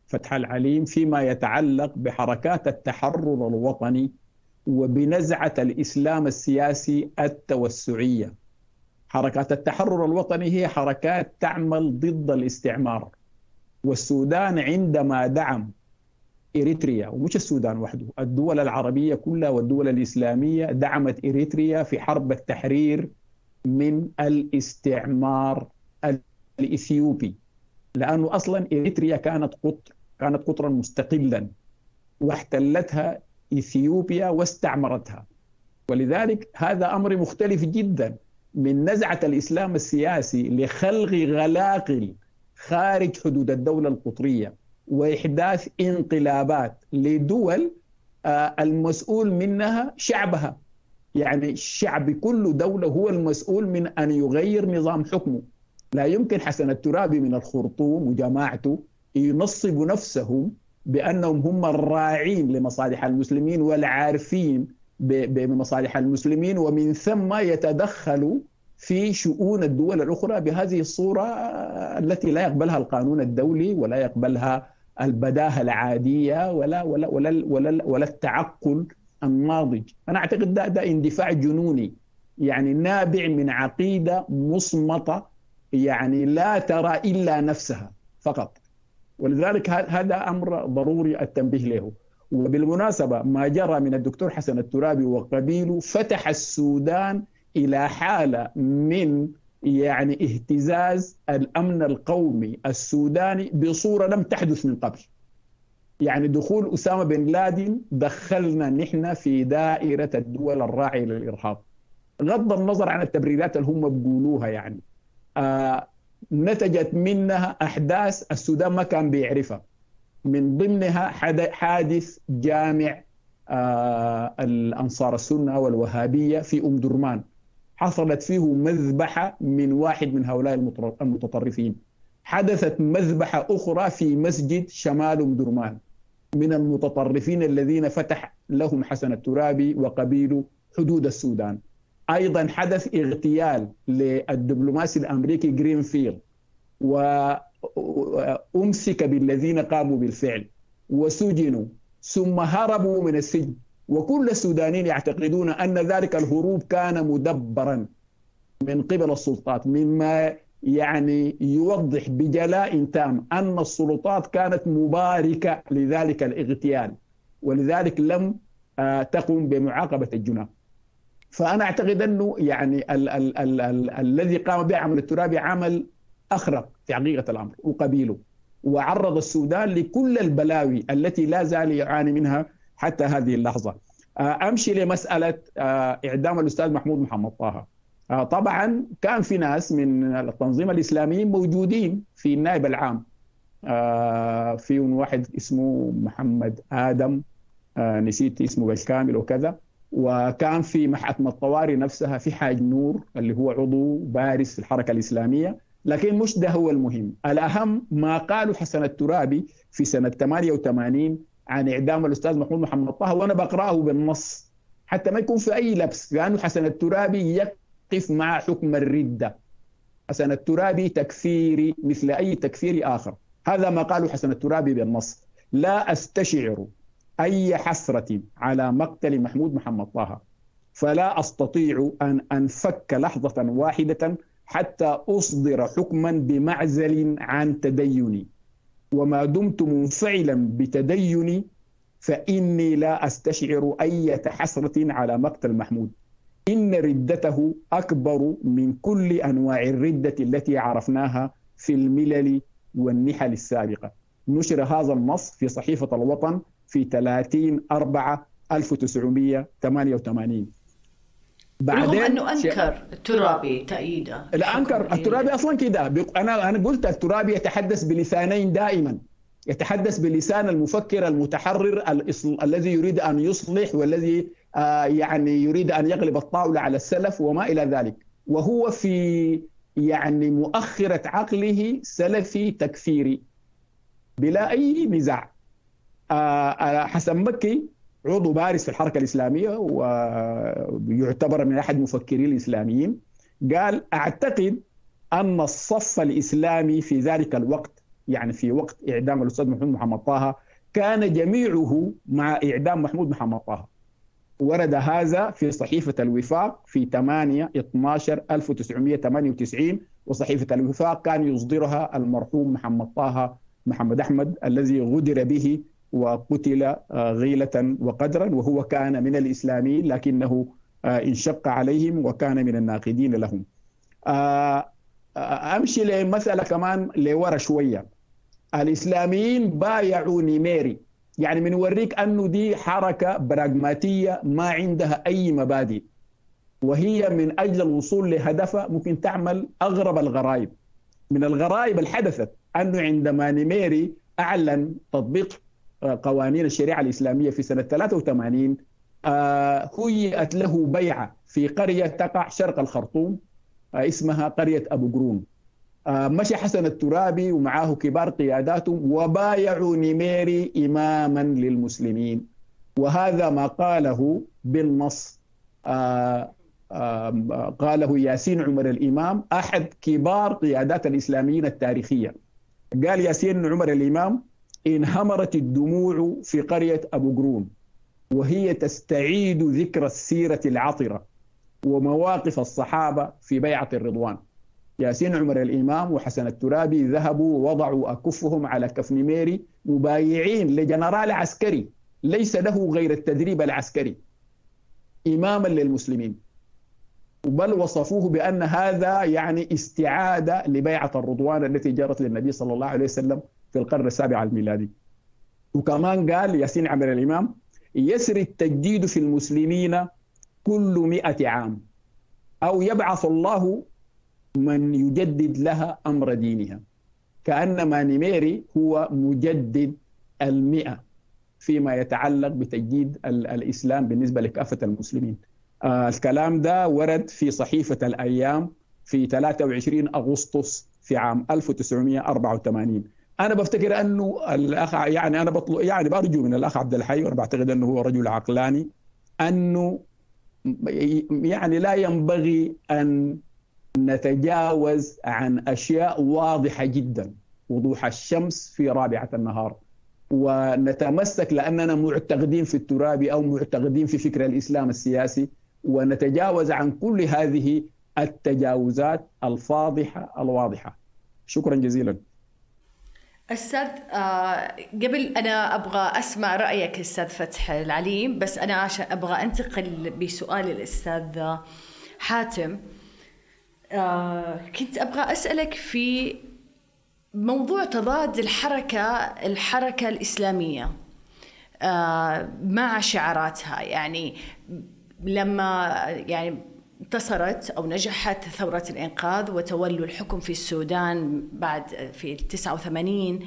Speaker 3: فتح العليم فيما يتعلق بحركات التحرر الوطني وبنزعة الإسلام السياسي التوسعية. حركات التحرر الوطني هي حركات تعمل ضد الاستعمار. والسودان عندما دعم إريتريا ومش السودان وحده الدول العربية كلها والدول الإسلامية دعمت إريتريا في حرب التحرير من الاستعمار الإثيوبي لأنه أصلا إريتريا كانت قطر كانت قطرا مستقلا واحتلتها إثيوبيا واستعمرتها. ولذلك هذا أمر مختلف جدا من نزعة الإسلام السياسي لخلق غلاقل خارج حدود الدولة القطرية. وإحداث انقلابات لدول آه، المسؤول منها شعبها. يعني الشعب كل دولة هو المسؤول من أن يغير نظام حكمه. لا يمكن حسن الترابي من الخرطوم وجماعته ينصبوا نفسهم بأنهم هم الراعين لمصالح المسلمين والعارفين بمصالح المسلمين ومن ثم يتدخلوا في شؤون الدول الأخرى بهذه الصورة التي لا يقبلها القانون الدولي ولا يقبلها البداهة العادية ولا ولا ولا ولا, ولا التعقل الناضج، أنا أعتقد ده ده اندفاع جنوني يعني نابع من عقيدة مصمته يعني لا ترى إلا نفسها فقط. ولذلك هذا أمر ضروري التنبيه له. وبالمناسبة ما جرى من الدكتور حسن الترابي وقبيله فتح السودان إلى حالة من يعني اهتزاز الأمن القومي السوداني بصورة لم تحدث من قبل. يعني دخول أسامة بن لادن دخلنا نحن في دائرة الدول الراعية للإرهاب. غض النظر عن التبريرات اللي هم بيقولوها يعني. آه نتجت منها أحداث السودان ما كان بيعرفها. من ضمنها حادث جامع آه الأنصار السنة والوهابية في أم درمان حصلت فيه مذبحة من واحد من هؤلاء المتطرفين. حدثت مذبحة أخرى في مسجد شمال أم درمان. من المتطرفين الذين فتح لهم حسن الترابي وقبيله حدود السودان. أيضا حدث اغتيال للدبلوماسي الأمريكي جرانفيل وأمسك بالذين قاموا بالفعل وسجنوا ثم هربوا من السجن. وكل السودانيين يعتقدون أن ذلك الهروب كان مدبرا من قبل السلطات مما يعني يوضح بجلاء تام أن السلطات كانت مباركة لذلك الاغتيال ولذلك لم آه، تقم بمعاقبة الجناه فأنا أعتقد أنه يعني ال ال ال ال الذي قام به عمل الترابي عمل أخرق في حقيقة الأمر وقبيله. وعرض السودان لكل البلاوي التي لا زال يعاني منها حتى هذه اللحظة. آه، أمشي لمسألة آه، إعدام الأستاذ محمود محمد طه. آه، طبعا كان في ناس من التنظيم الإسلامي موجودين في النائب العام. في واحد اسمه محمد آدم. نسيت اسمه بالكامل وكذا. وكان في محكمة الطوارئ نفسها في حاج نور اللي هو عضو بارز في الحركة الإسلامية. لكن مش ده هو المهم. الأهم ما قاله حسن الترابي في سنة 88 عن إعدام الأستاذ محمود محمد طه وأنا بقرأه بالنص حتى ما يكون في أي لبس لأنه حسن الترابي يقف مع حكم الردة. حسن الترابي تكفيري مثل أي تكفير آخر. هذا ما قاله حسن الترابي بالنص. لا أستشعر أي حسرة على مقتل محمود محمد طه فلا أستطيع أن أنفك لحظة واحدة حتى أصدر حكما بمعزل عن تديني. وما دمت منفعلا بتديني فإني لا أستشعر أي حسرة على مقتل محمود. إن ردته أكبر من كل أنواع الردة التي عرفناها في الملل والنحل السابقة. نشر هذا النص في صحيفة الوطن في 30 4 1988
Speaker 7: بعدين رغم انه انكر الترابي تأييده
Speaker 3: لا أنكر الترابي أصلا كده. أنا أنا قلت الترابي يتحدث بلسانين دائما. يتحدث بلسان المفكر المتحرر الذي يريد أن يصلح والذي آه يعني يريد أن يغلب الطاولة على السلف وما إلى ذلك. وهو في يعني مؤخرة عقله سلفي تكفيري بلا أي نزاع. آه, آه، حسن مكي عضو بارز في الحركة الإسلامية ويعتبر من أحد مفكري الإسلاميين. قال أعتقد أن الصف الإسلامي في ذلك الوقت يعني في وقت إعدام الأستاذ محمود محمد طه كان جميعه مع إعدام محمود محمد طه. ورد هذا في صحيفة الوفاق في 8 12 1998 وصحيفة الوفاق كان يصدرها المرحوم محمد طه محمد أحمد الذي غدر به وقتل آه، غيلة وقدرا وهو كان من الإسلاميين لكنه آه، انشق عليهم وكان من الناقدين لهم. آه، أمشي لمسألة كمان لورا شوية. الإسلاميين بايعوا نيميري يعني بنوريك انه دي حركة براغماتية ما عندها أي مبادئ. وهي من أجل الوصول لهدفها ممكن تعمل أغرب الغرائب. من الغرائب اللي حدثت أنه عندما نميري أعلن تطبيق قوانين الشريعة الإسلامية في سنة 83 آه، هيئت له بيعه في قرية تقع شرق الخرطوم آه، اسمها قرية أبو قرون مشى حسن الترابي ومعاه كبار قياداتهم وبايعوا نميري إماما للمسلمين. وهذا ما قاله بالنص قاله ياسين عمر الإمام أحد كبار قيادات الإسلاميين التاريخية. قال ياسين عمر الإمام انهمرت الدموع في قرية أبو قرون وهي تستعيد ذكرى السيرة العطرة ومواقف الصحابة في بيعة الرضوان. ياسين عمر الإمام وحسن الترابي ذهبوا ووضعوا أكفهم على كف نميري مبايعين لجنرال عسكري ليس له غير التدريب العسكري. إماما للمسلمين. بل وصفوه بأن هذا يعني استعادة لبيعة الرضوان التي جرت للنبي صلى الله عليه وسلم في القرن السابع الميلادي. وكمان قال ياسين عمر الإمام يسري التجديد في المسلمين كل مئة عام أو يبعث الله من يجدد لها أمر دينها. كأنما نيميري هو مجدد المئة فيما يتعلق بتجديد الإسلام بالنسبة لكافة المسلمين. آه، الكلام ده ورد في صحيفة الأيام في 23 أغسطس في عام 1984 أنا بفتكر أنه الأخ يعني أنا بطلب يعني برجو من الأخ عبد الحي وأنا بعتقد أنه هو رجل عقلاني أنه يعني لا ينبغي أن نتجاوز عن أشياء واضحة جدا وضوح الشمس في رابعة النهار ونتمسك لأننا معتقدين في التراب أو معتقدين في فكر الإسلام السياسي ونتجاوز عن كل هذه التجاوزات الفاضحة الواضحة. شكرا جزيلا.
Speaker 7: أستاذ آه قبل أنا أبغى أسمع رأيك أستاذ فتح العليم بس أنا عشان أبغى أنتقل بسؤال الأستاذ حاتم. آه كنت أبغى أسألك في موضوع تضاد الحركة الحركة الإسلامية آه مع شعاراتها. يعني لما يعني انتصرت أو نجحت ثورة الإنقاذ وتولوا الحكم في السودان بعد في 89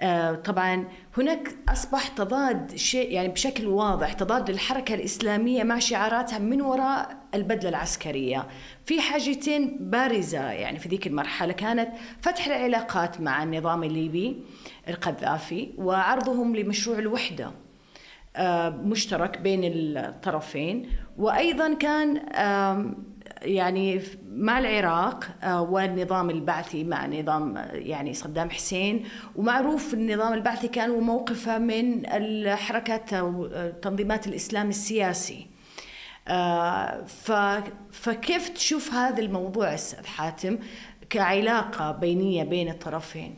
Speaker 7: آه، طبعا هناك أصبح تضاد شيء يعني بشكل واضح تضاد الحركة الإسلامية مع شعاراتها من وراء البدلة العسكرية. في حاجتين بارزة يعني في ذيك المرحلة كانت فتح العلاقات مع النظام الليبي القذافي وعرضهم لمشروع الوحدة. آه، مشترك بين الطرفين. وأيضا كان يعني مع العراق آه، والنظام البعثي مع نظام يعني صدام حسين. ومعروف النظام البعثي كان موقفه من الحركات تنظيمات الإسلام السياسي. آه، فكيف تشوف هذا الموضوع أستاذ حاتم كعلاقة بينية بين الطرفين؟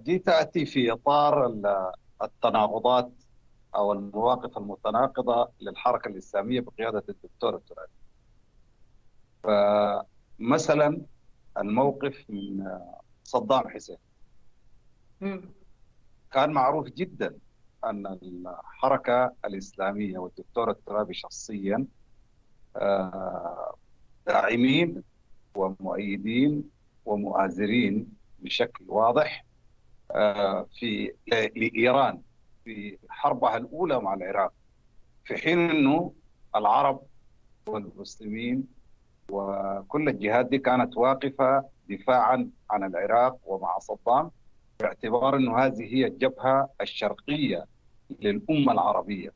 Speaker 6: دي تأتي في إطار التناقضات أو المواقف المتناقضة للحركة الإسلامية بقيادة الدكتور الترابي. فمثلا الموقف من صدام حسين كان معروف جدا أن الحركة الإسلامية والدكتور الترابي شخصيا آه، داعمين ومؤيدين ومؤازرين بشكل واضح آه، في لإيران في حربها الأولى مع العراق في حين إنه العرب والمسلمين وكل الجهات دي كانت واقفة دفاعا عن العراق ومع صدام باعتبار إنه هذه هي الجبهة الشرقية للأمة العربية.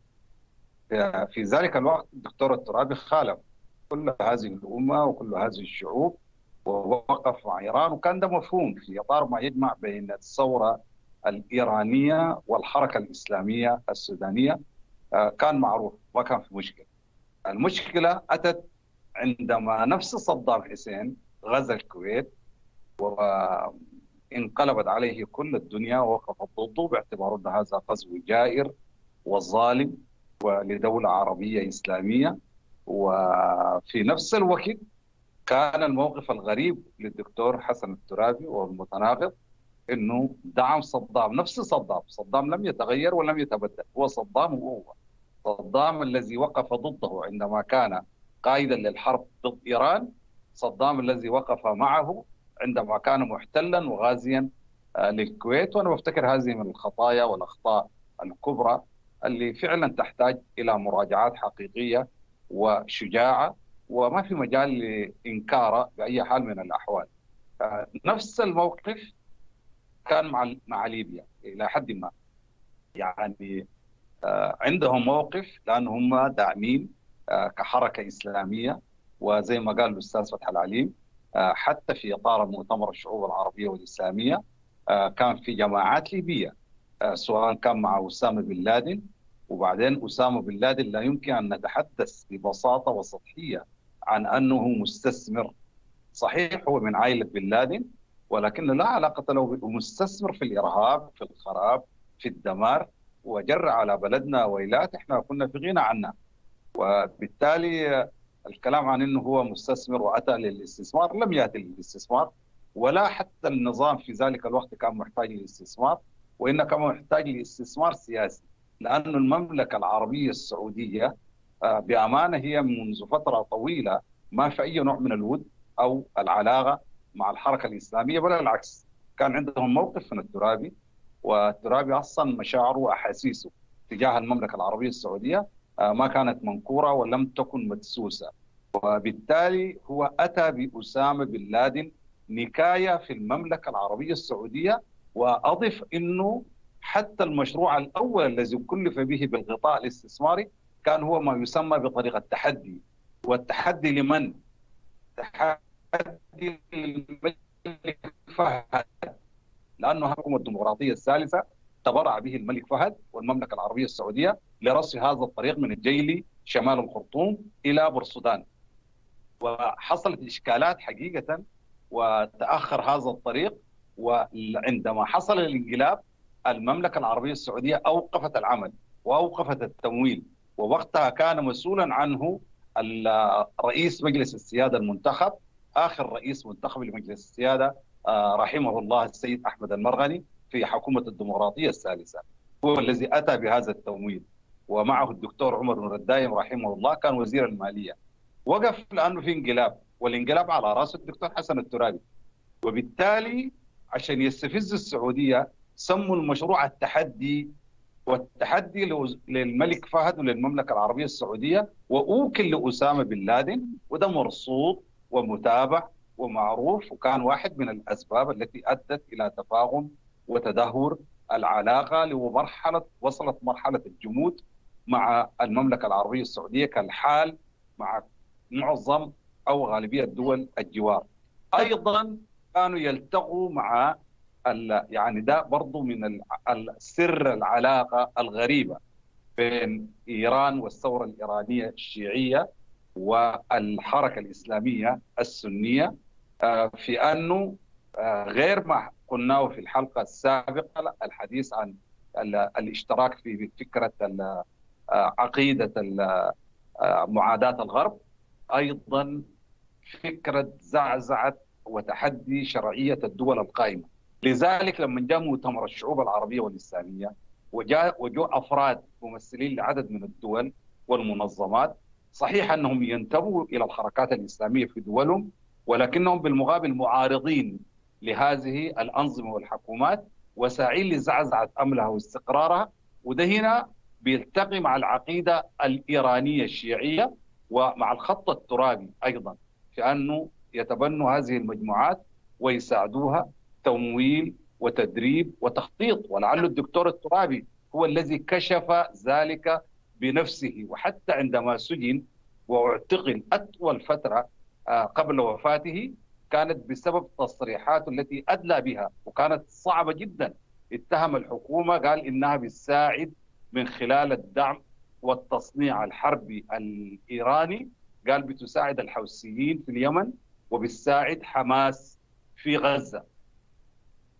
Speaker 6: في ذلك الوقت الدكتور الترابي خالف كل هذه الأمة وكل هذه الشعوب ووقف مع إيران وكان ده مفهوم في اطار ما يجمع بين الثورة الإيرانية والحركة الإسلامية السودانية آه، كان معروف ما كان في مشكلة. المشكلة أتت عندما نفس صدام حسين غزا الكويت وانقلبت عليه كل الدنيا ووقفت ضده باعتبار أن هذا غزو جائر وظالم ولدولة عربية إسلامية وفي نفس الوقت كان الموقف الغريب للدكتور حسن الترابي والمتناقض إنه دعم صدام نفس صدام صدام لم يتغير ولم يتبدل هو صدام هو صدام الذي وقف ضده عندما كان قائدا للحرب ضد إيران صدام الذي وقف معه عندما كان محتلا وغازيا آه، للكويت وأنا بفتكر هذه من الخطايا والأخطاء الكبرى اللي فعلا تحتاج إلى مراجعات حقيقية وشجاعة وما في مجال لإنكاره بأي حال من الأحوال. آه، نفس الموقف كان مع مع ليبيا إلى حد ما. يعني آه، عندهم موقف لأن هم داعمين كحركة إسلامية وزي ما قال الأستاذ فتح العليم حتى في إطار مؤتمر الشعوب العربية والإسلامية آه، كان في جماعات ليبية آه، سواء كان مع أسامة بن لادن وبعدين أسامة بن لادن لا يمكن أن نتحدث ببساطة وسطحية عن أنه مستثمر. صحيح هو من عائلة بن لادن ولكن لا علاقة له مستثمر في الإرهاب في الخراب في الدمار وجر على بلدنا ويلات إحنا كنا في غنى عنها وبالتالي الكلام عن إنه هو مستثمر وأتى للاستثمار لم يأتي للاستثمار ولا حتى النظام في ذلك الوقت كان محتاج للاستثمار وإنما كان محتاج لاستثمار سياسي لأن المملكة العربية السعودية آه، بأمانة هي منذ فترة طويلة ما في أي نوع من الود أو العلاقة مع الحركة الإسلامية بل العكس. كان عندهم موقف من الترابي والترابي أصلا مشاعره وأحاسيسه تجاه المملكة العربية السعودية آه، ما كانت منكورة ولم تكن مدسوسة. وبالتالي هو أتى بأسامة بن لادن نكاية في المملكة العربية السعودية وأضف إنه حتى المشروع الأول الذي كلف به بالغطاء الاستثماري كان هو ما يسمى بطريقة التحدي والتحدي لمن؟ تحدي للملك فهد. لأنه الحكومة الديمقراطية الثالثة تبرع به الملك فهد والمملكة العربية السعودية لرصف هذا الطريق من الجيلي شمال الخرطوم إلى بورسودان وحصلت إشكالات حقيقة وتأخر هذا الطريق. وعندما حصل الانقلاب المملكة العربية السعودية أوقفت العمل وأوقفت التمويل. ووقتها كان مسؤولا عنه رئيس مجلس السيادة المنتخب آخر رئيس منتخب لمجلس السيادة آه، رحمه الله السيد أحمد المرغني في حكومة الديمقراطية الثالثة. هو الذي أتى بهذا التمويل ومعه الدكتور عمر بن الدايم رحمه الله كان وزير المالية. وقف لأنه في انقلاب والانقلاب على رأس الدكتور حسن الترابي. وبالتالي عشان يستفز السعودية سموا المشروع التحدي والتحدي للملك فهد وللمملكة العربية السعودية وأوكل لأسامة بن لادن وده مرصود ومتابع ومعروف وكان واحد من الأسباب التي أدت إلى تفاهم وتدهور العلاقة لمرحله وصلت مرحلة الجمود مع المملكة العربية السعودية كالحال مع معظم أو غالبية دول الجوار. أيضا كانوا يلتقوا مع يعني ده برضه من السر العلاقة الغريبة بين إيران والثورة الإيرانية الشيعية والحركة الإسلامية السنية آه، في أنه آه، غير ما قلناه في الحلقة السابقة الحديث عن الاشتراك في فكرة آه، عقيدة معاداة الغرب أيضا فكرة زعزعة وتحدي شرعية الدول القائمة. لذلك لما جاء مؤتمر الشعوب العربية والإسلامية وجاء وجاء أفراد ممثلين لعدد من الدول والمنظمات صحيح أنهم ينتموا إلى الحركات الإسلامية في دولهم ولكنهم بالمقابل معارضين لهذه الأنظمة والحكومات وساعين لزعزعة امنها واستقرارها وده هنا بيلتقي مع العقيدة الإيرانية الشيعية ومع الخط الترابي أيضا في أنه يتبنوا هذه المجموعات ويساعدوها تمويل وتدريب وتخطيط ولعل الدكتور الترابي هو الذي كشف ذلك بنفسه. وحتى عندما سجن واعتقل أطول فترة آه، قبل وفاته كانت بسبب تصريحاته التي أدلى بها وكانت صعبة جدا. اتهم الحكومة قال إنها بتساعد من خلال الدعم والتصنيع الحربي الإيراني. قال بتساعد الحوثيين في اليمن وبتساعد حماس في غزة.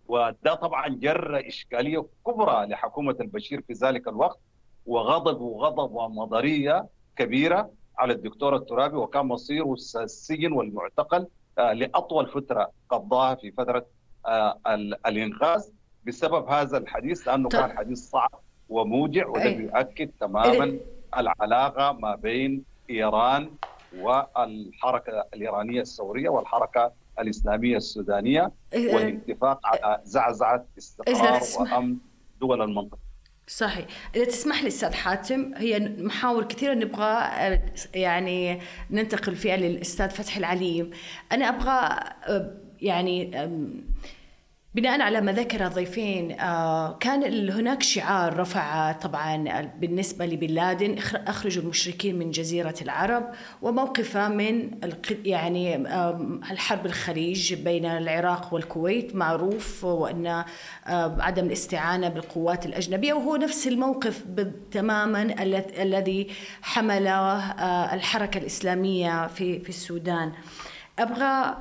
Speaker 6: وده طبعا جر إشكالية كبرى لحكومة البشير في ذلك الوقت وغضب وغضب ومضرية كبيرة على الدكتور الترابي وكان مصيره السجن والمعتقل آه، لأطول فترة قضاها في فترة آه، الإنغاز بسبب هذا الحديث لأنه
Speaker 7: طيب.
Speaker 6: كان حديث صعب وموجع وده
Speaker 7: أي.
Speaker 6: بيؤكد تماما
Speaker 7: إيه.
Speaker 6: العلاقة ما بين إيران والحركة الإيرانية الثوريه والحركة الإسلامية السودانية
Speaker 7: إيه.
Speaker 6: والاتفاق على زعزعة
Speaker 7: إذا
Speaker 6: استقرار. وأمن دول المنطقة.
Speaker 7: صحيح إذا تسمح لي أستاذ حاتم هي محاور كثيرة نبغى آه، يعني ننتقل فيها للأستاذ فتحي العليم أنا أبغى آه، يعني بناء على ما ذكر الضيفين آه، كان هناك شعار رفع طبعا بالنسبة لبن لادن أخرجوا المشركين من جزيرة العرب وموقفه من يعني الحرب الخليج بين العراق والكويت معروف وأن آه، عدم الاستعانة بالقوات الأجنبية وهو نفس الموقف تماما الذ- الذي حمله آه، الحركة الإسلامية في السودان. أبغى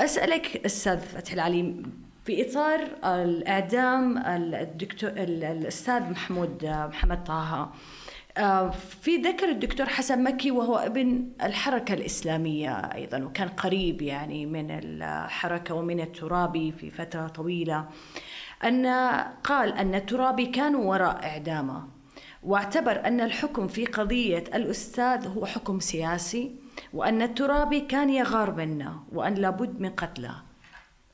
Speaker 7: أسألك أستاذ فتحي العليم في إطار الإعدام الدكتور الأستاذ محمود محمد طه. آه، في ذكر الدكتور حسن مكي وهو ابن الحركة الإسلامية أيضا وكان قريب يعني من الحركة ومن الترابي في فترة طويلة. أن قال أن الترابي كانوا وراء إعدامه واعتبر أن الحكم في قضية الأستاذ هو حكم سياسي وأن الترابي كان يغار منه وأن لابد من قتله.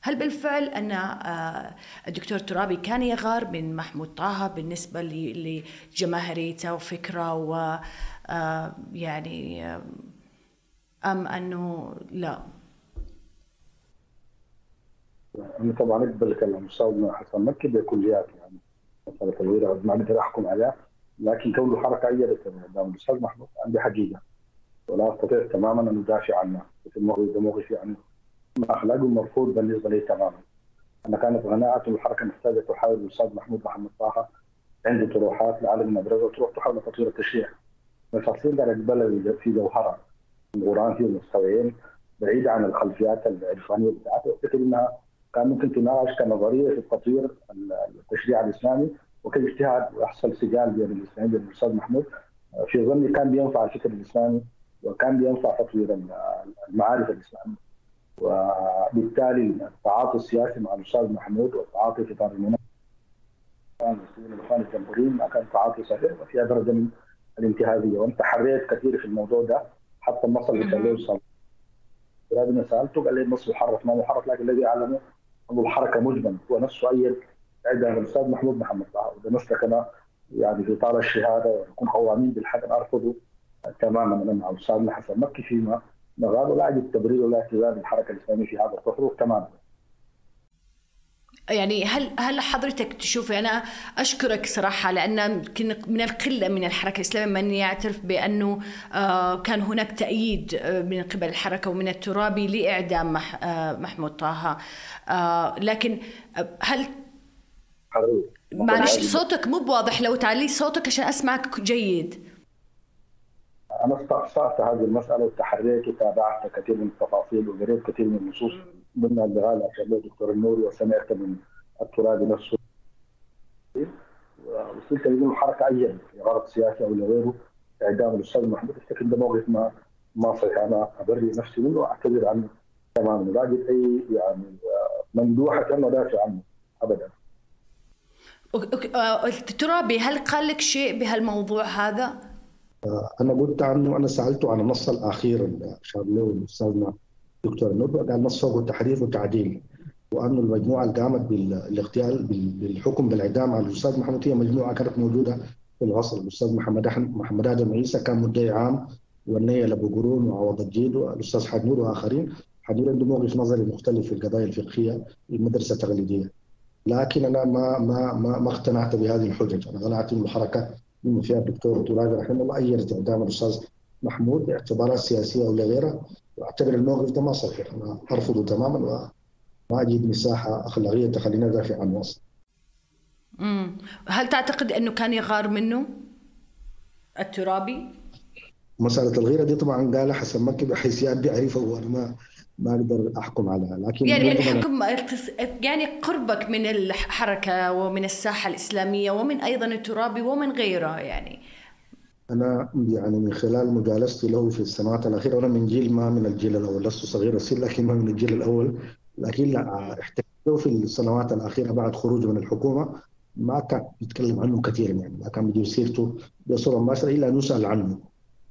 Speaker 7: هل بالفعل أن آه، الدكتور ترابي كان يغار من محمود طه بالنسبة لجماهيريته وفكره و آه، يعني آه، أم أنه لا؟
Speaker 2: أنا طبعا أقبل كلام استاذنا حسن مكي بكليات يعني مساله الغيره ما أقدر أحكم عليها لكن كونه حركه أيدت قدام الأستاذ محمود عندي حقيقة ولا أستطيع تماما أن أدافع عنها مثل ما هو موقفي يعني اخلاقه مرفوض بالنسبة لي تماما. أنا كانت قناعه الحركة محتاجه تحاول الأستاذ محمود محمد طه عنده طروحات لعلى المدرسة تروح تحاول تطوير التشريع. أصلا أنا اقبلها في جوهرها القرآن فيه مستويين بعيده عن الخلفيات العرفانية بتاعته. اعتقد إنها كان ممكن تناقش كنظرية في تطوير التشريع الإسلامي وكاجتهاد ويحصل سجال بين الإسلاميين بين الأستاذ محمود. في ظني كان بينفع الفكر الإسلامي وكان بينفع تطوير المعارف الإسلامية. وبالتالي التعاطي السياسي مع الأستاذ محمود والتعاطي في اطار المناقشه الاخوان الجمهوريين ما كان تعاطي صحيح وفيها درجه من الانتهازية. وأنت حريت كثير في الموضوع ده حتى النص اللي أنا سالته قال لي النص محرف ما محرف لكن الذي اعلمه انه الحركه مجمل. هو نفسه أيد اعدام الأستاذ محمود محمد طه وده نسلك أنا يعني في إطار الشهادة ونكون قوامين بالحق أرفضه تماما أنا مع الأستاذ حسن مكي فيما نغاد ولا اجد تبرير ولا اعتذار للحركة الإسلامية في هذا التصرف تماما
Speaker 7: يعني هل هل حضرتك تشوف أنا أشكرك صراحة لأن يمكن من القلة من الحركة الإسلامية من يعترف بأنه آه كان هناك تأييد آه من قبل الحركة ومن الترابي لإعدام آه محمود طه. لكن هل معلش صوتك مو بواضح لو تعلي صوتك عشان أسمعك جيد.
Speaker 2: أنا استقصأت هذه المسألة وتحريت وتابعت كثير من التفاصيل وقريت كثير من النصوص ضمن اللغة اللي اشار الدكتور النوري وسمعت من الترابي نفسه. وصلت لأنه الحركه ايد لغرض سياسي أو لغيره. إعدام الأستاذ محمود افتكر ده موقف ما ما صحيح. أنا ابري نفسي منه وأعتذر عنه تماما. لا أجد أي يعني مندوحه دافع عنه ابدا.
Speaker 7: الترابي هل قال لك شيء بهالموضوع هذا؟
Speaker 8: أنا قلت عنه أنا سألته عن النص الأخير اللي اشار له استاذنا دكتور نور قال نص فوق تحريف وتعديل وانه المجموعة اللي قامت بالاغتيال بالحكم بالإعدام على الأستاذ محمد هي مجموعة كانت موجودة في الغصر الأستاذ محمد محمد آدم عيسى كان مدعي عام والنية لأبو قرون وعوض الجيد والأستاذ حنور وآخرين. حنور عنده موقف نظري مختلف في القضايا الفقهية المدرسة التقليدية. لكن أنا ما ما ما, ما اقتنعت بهذه الحجج. أنا قنعت إنه الحركة بما فيها الدكتور ترابي رحمه الله ايدت اعدام الأستاذ محمود باعتبارات سياسية أو لغيرها وأعتبر الموقف ده ما صحيح أنا أرفضه تماما وما أجد مساحة أخلاقية تخليني أدافع عنه أصلا.
Speaker 7: امم هل تعتقد أنه كان يغار منه الترابي؟
Speaker 8: مسألة الغيرة دي طبعا قالها حسن مكي بحيثيات دي اعرفها وأنا ما ما أقدر أحكم عليها لكن
Speaker 7: يعني الحكم يعني قربك من الحركة ومن الساحة الإسلامية ومن أيضا الترابي ومن غيره يعني.
Speaker 8: أنا يعني من خلال مجالستي له في السنوات الأخيرة وأنا من جيل ما من الجيل الأول لست صغير السن لكن ما من الجيل الأول. لكن احتكته في السنوات الأخيرة بعد خروجه من الحكومة. ما كان يتكلم عنه كثيرا يعني ما كان بيجيب سيرته بصورة مباشره إلا أن يسأل عنه.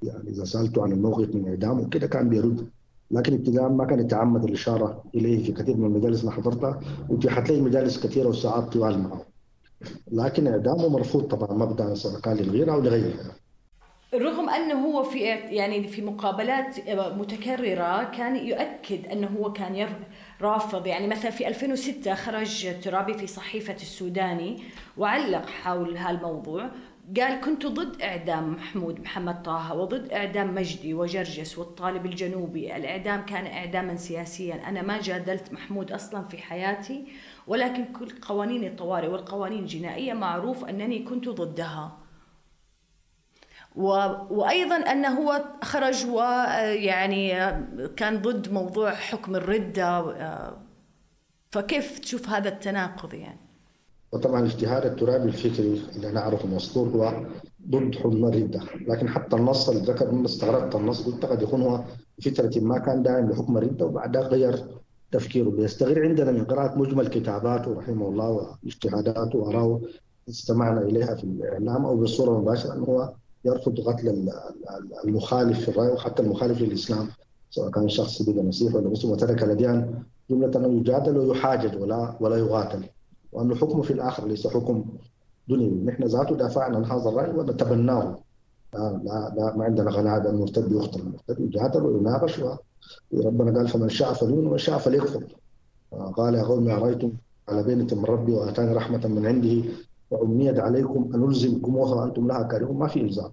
Speaker 8: يعني إذا سالته عن الموقف من اعدامه وكذا كان بيرد لكن ابتداء ما كان يتعمد الاشاره إليه في كثير من المجالس اللي حضرتها واتيحت لي مجالس كثيرة وساعات طوال معه لكن إعدامه مرفوض طبعا مبدا سواء للغيره أو لغيرها
Speaker 7: رغم أنه هو في يعني في مقابلات متكررة كان يؤكد أنه هو كان رافض. يعني مثلا في 2006 خرج ترابي في صحيفة السوداني وعلق حول هالموضوع قال كنت ضد إعدام محمود محمد طه وضد إعدام مجدي وجرجس والطالب الجنوبي، الإعدام كان إعداما سياسيا، أنا ما جادلت محمود أصلا في حياتي ولكن كل قوانين الطوارئ والقوانين الجنائية معروف أنني كنت ضدها. و... وأيضا انه هو خرج ويعني كان ضد موضوع حكم الردة فكيف تشوف هذا التناقض يعني؟
Speaker 8: وطبعا الاجتهاد الترابي الفكري اللي أنا أعرفه مسطور هو ضد حكم الرده، لكن حتى النص اللي ذكر من استغربت النص قلت قد يكون هو فترة ما كان داعم لحكم الرده وبعدها غير تفكيره. بيستغل عندنا من قراءة مجمل كتاباته رحمه الله واجتهاداته وأراه استمعنا إليها في الإعلام أو بالصورة المباشره أنه هو يرفض قتل المخالف في الرأي وحتى المخالف للإسلام سواء كان شخص بقى مسيح ولا مسلم وترك الأديان جملة أنه يجادل ويحاجج ولا ولا يقاتل. وانه حكمه في الآخر ليس حكم دنيوي نحن ذاته دافعنا عن هذا الرأي ونتبناه. لا لا, لا ما عندنا غناء بأن المرتد يقتل المرتد يجادل ويناقش ربنا قال فمن شاء فليؤمن ومن شاء فليكفر. قال يا قوم أرأيتم على بينة من ربي وآتاني رحمة من عنده؟ وأمنيت عليكم أن ألزمكموها وأنتم لها كارهون. ما في إلزام.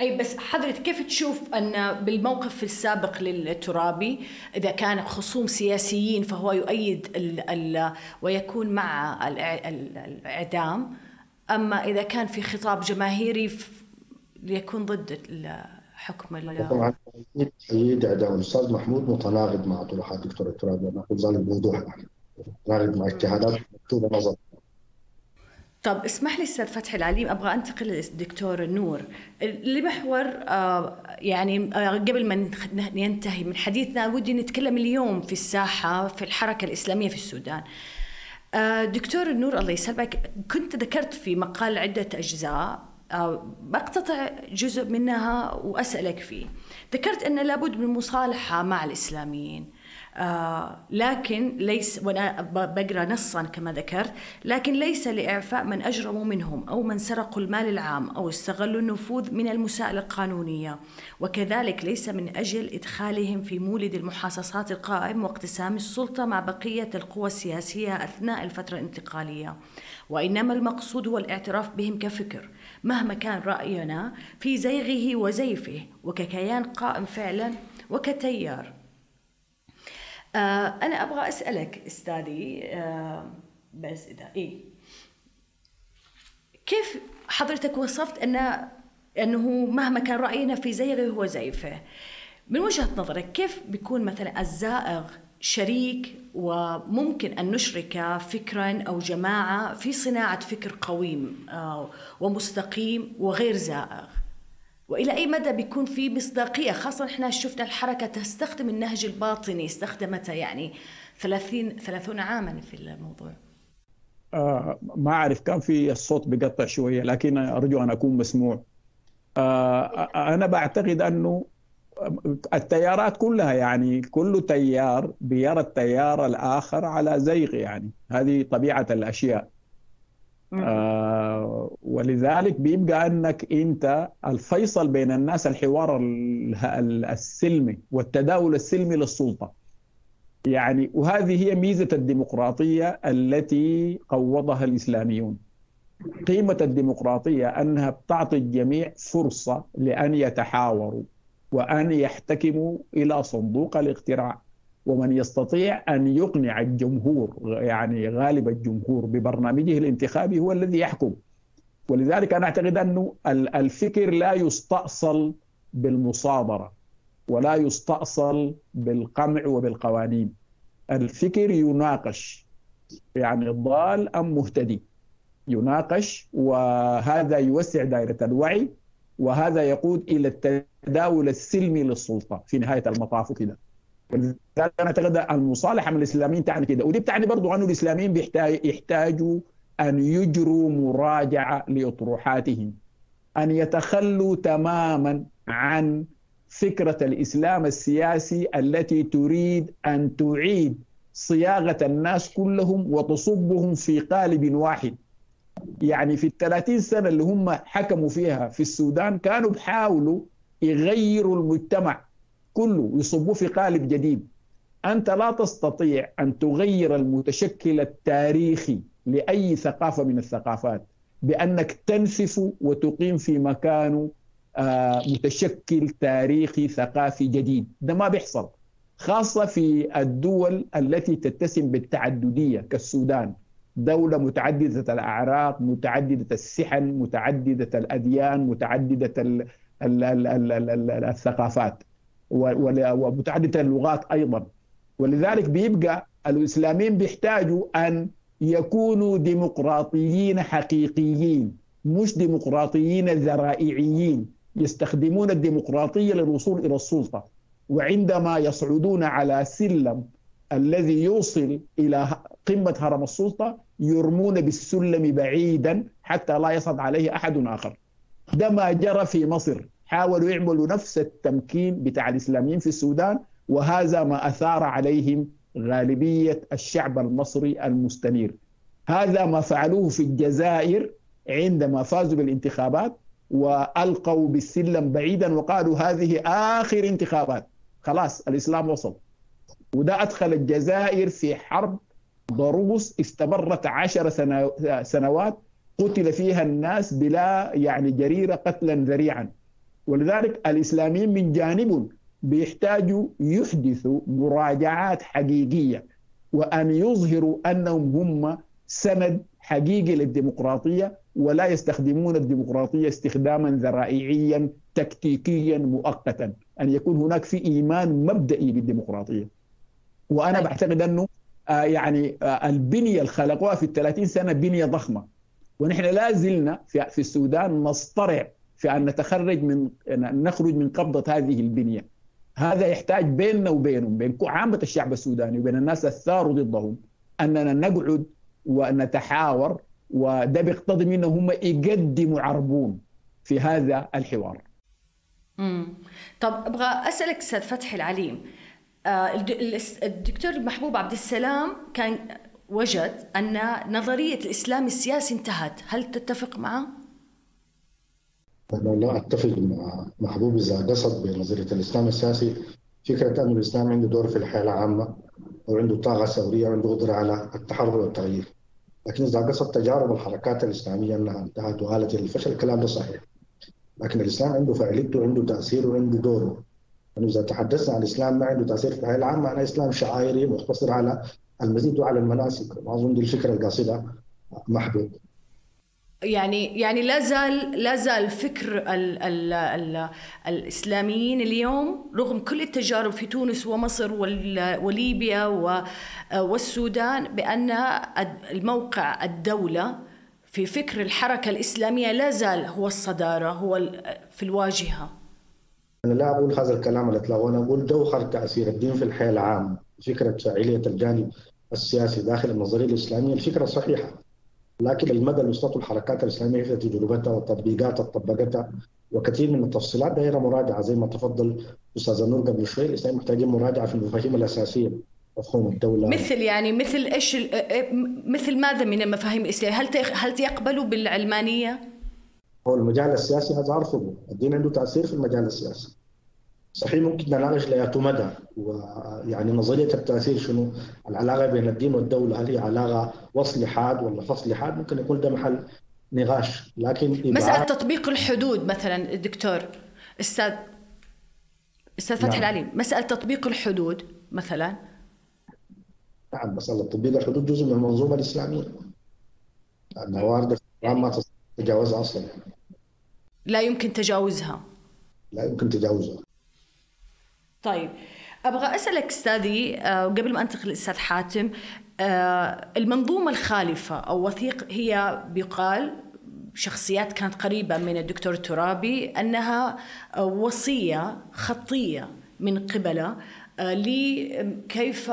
Speaker 7: أي بس حضرتك كيف تشوف أن بالموقف السابق للترابي إذا كان خصوم سياسيين فهو يؤيد ال ال ويكون مع الإعدام أما إذا كان في خطاب جماهيري ليكون ضد حكم
Speaker 8: طبعا تأييد إعدام الأستاذ محمود متناقض مع طروحات الدكتور الترابي أنا أقول ذلك بوضوح. متناقض مع اجتهادات مكتوبة نظر.
Speaker 7: طب اسمح لي أستاذ فتحي العليم أبغى أنتقل للدكتور نور. لمحور آه يعني آه قبل ما ينتهي من حديثنا ودي نتكلم اليوم في الساحة في الحركة الإسلامية في السودان. آه دكتور نور الله يسلمك كنت ذكرت في مقال عدة أجزاء بقتطع جزء منها وأسألك فيه. ذكرت أن لابد من مصالحة مع الإسلاميين. آه لكن ليس وأنا بقرأ نصا كما ذكرت لكن ليس لإعفاء من أجرموا منهم أو من سرقوا المال العام أو استغلوا النفوذ من المسائل القانونية. وكذلك ليس من أجل إدخالهم في مولد المحاصصات القائم واقتسام السلطة مع بقية القوى السياسية أثناء الفترة الانتقالية. وإنما المقصود هو الاعتراف بهم كفكر مهما كان رأينا في زيغه وزيفه وككيان قائم فعلا وكتيار. آه أنا أبغى أسألك أستاذي آه بس إذا إيه؟ كيف حضرتك وصفت أن أنه مهما كان رأينا في زيغه هو زيفه؟ من وجهة نظرك كيف بيكون مثلا الزائغ شريك وممكن أن نشرك فكرا أو جماعة في صناعة فكر قويم آه، ومستقيم وغير زائغ؟ وإلى أي مدى بيكون في مصداقية؟ خاصة إحنا شفنا الحركة تستخدم النهج الباطني استخدمتها يعني 30 30 عاما في الموضوع.
Speaker 3: آه ما أعرف كان في الصوت بقطع شوية لكن أرجو أن أكون مسموع. آه أنا بعتقد أنه التيارات كلها يعني كل تيار بيرى التيار الآخر على زيغ يعني. هذه طبيعة الأشياء. آه ولذلك بيبقى انك انت الفيصل بين الناس الحوار السلمي والتداول السلمي للسلطة. يعني وهذه هي ميزة الديمقراطية التي قوضها الإسلاميون. قيمة الديمقراطية أنها بتعطي الجميع فرصة لأن يتحاوروا وأن يحتكموا إلى صندوق الاقتراع. ومن يستطيع أن يقنع الجمهور يعني غالب الجمهور ببرنامجه الانتخابي هو الذي يحكم. ولذلك أنا أعتقد أنه الفكر لا يستأصل بالمصادره ولا يستأصل بالقمع وبالقوانين. الفكر يناقش يعني ضال أم مهتدي. يناقش وهذا يوسع دائرة الوعي وهذا يقود إلى التداول السلمي للسلطة في نهاية المطاف وكده ولذلك أنا أعتقد المصالحة من الإسلاميين تعني كده. ودي بتعني برضو أنه الإسلاميين بيحتاج يحتاجوا أن يجروا مراجعة لأطروحاتهم أن يتخلوا تماما عن فكرة الإسلام السياسي التي تريد أن تعيد صياغة الناس كلهم وتصبهم في قالب واحد. يعني في الثلاثين سنة اللي هم حكموا فيها في السودان كانوا بحاولوا يغيروا المجتمع كله يصبوه في قالب جديد. أنت لا تستطيع أن تغير المتشكل التاريخي لأي ثقافة من الثقافات بأنك تنسف وتقيم في مكانه آه، متشكل تاريخي ثقافي جديد. ده ما بيحصل خاصة في الدول التي تتسم بالتعددية كالسودان. دولة متعددة الأعراق متعددة السحن متعددة الأديان متعددة ال ال ال ال ال ال الثقافات. ومتعددة اللغات أيضا. ولذلك بيبقى الإسلاميين بيحتاجوا أن يكونوا ديمقراطيين حقيقيين مش ديمقراطيين ذرائعيين يستخدمون الديمقراطية للوصول إلى السلطة. وعندما يصعدون على سلم الذي يوصل إلى قمة هرم السلطة يرمون بالسلم بعيدا حتى لا يصعد عليه أحد آخر. ده ما جرى في مصر. حاولوا يعملوا نفس التمكين بتاع الإسلاميين في السودان وهذا ما أثار عليهم غالبية الشعب المصري المستنير. هذا ما فعلوه في الجزائر عندما فازوا بالانتخابات وألقوا بالسلم بعيدا وقالوا هذه آخر انتخابات. خلاص الإسلام وصل. وده أدخل الجزائر في حرب ضروس استمرت عشر سنوات قتل فيها الناس بلا يعني جريرة قتلا ذريعا. ولذلك الإسلاميين من جانب بيحتاجوا يحدثوا مراجعات حقيقية وأن يظهروا أنهم هم سند حقيقي للديمقراطية ولا يستخدمون الديمقراطية استخداما ذرائعيا تكتيكيا مؤقتا. أن يكون هناك في إيمان مبدئي بالديمقراطية. وأنا طيب. بعتقد أنه آه يعني آه البنية اللي خلقوها في الثلاثين سنة بنية ضخمة. ونحن لا زلنا في, في السودان نصطرع في أن نتخرج من أن نخرج من قبضة هذه البنية. هذا يحتاج بيننا وبينهم بين عامة الشعب السوداني وبين الناس الثاروا ضدهم أننا نقعد ونتحاور وده بيقتضي منهم هم يقدموا عربون في هذا الحوار.
Speaker 7: امم طب أبغى أسألك أستاذ فتحي العليم آه، الدكتور محبوب عبد السلام كان وجد أن نظرية الإسلام السياسي انتهت هل تتفق معه؟
Speaker 8: أنا لا أتفق مع محبوب إذا قصد بنظرية الإسلام السياسي. فكرة أن الإسلام عنده دور في الحياة العامة وعنده طاقة ثورية وعنده قدرة على التحرر والتغيير. لكن إذا قصد تجارب الحركات الإسلامية أنها انتهت وآلت الفشل الكلام ده صحيح. لكن الإسلام عنده فعاليته وعنده تأثير وعنده دوره. يعني إذا تحدثنا عن الإسلام ما عنده تأثير في الحياة العامة معناه إسلام شعائري مقتصر على المزيد وعلى المناسك. أظن دي الفكرة القاصدة محدود
Speaker 7: يعني يعني لا زال لا زال فكر ال ال ال الإسلاميين اليوم رغم كل التجارب في تونس ومصر وليبيا والسودان بأن الموقع الدولة في فكر الحركة الإسلامية لا زال هو الصدارة هو في الواجهة.
Speaker 8: أنا لا أقول هذا الكلام الإطلاق وأنا أقول جوهر تاثير الدين في الحياة العامه فكرة فاعليه الجانب السياسي داخل النظرية الإسلامية الفكرة صحيحة لكن المدى اللي وصلته الحركات الإسلامية في تجربتها والتطبيقات طبقتها وكثير من التفصيلات دايرة مراجعه زي ما تفضل أستاذ نور قبل شوي الإسلام محتاجين مراجعه في المفاهيم الأساسية مفهوم الدولة
Speaker 7: مثل يعني مثل إيش مثل ماذا من المفاهيم الإسلامية؟ هل هل يقبلوا بالعلمانية؟
Speaker 8: هو المجال السياسي هذا ارفضه، الدين عنده تأثير في المجال السياسي. صحيح ممكن نناقش لأية مدى ويعني نظرية التأثير شنو؟ العلاقة بين الدين والدولة هل هي علاقة وصل حاد ولا فصل حاد؟ ممكن يكون ده محل نقاش. لكن
Speaker 7: مسألة تطبيق الحدود مثلا الدكتور أستاذ أستاذ فتحي نعم. العليم مسألة تطبيق الحدود مثلا؟
Speaker 8: نعم مسألة تطبيق الحدود جزء من المنظومة الإسلامية. لأنها واردة ما تتجاوزها أصلا.
Speaker 7: لا يمكن تجاوزها.
Speaker 8: لا يمكن تجاوزها.
Speaker 7: طيب أبغى أسألك أستاذي آه، قبل ما أنتقل للاستاذ حاتم آه، المنظومة الخالفة أو وثيق هي بيقال شخصيات كانت قريبة من الدكتور ترابي أنها وصية خطية من قبله آه، لكيف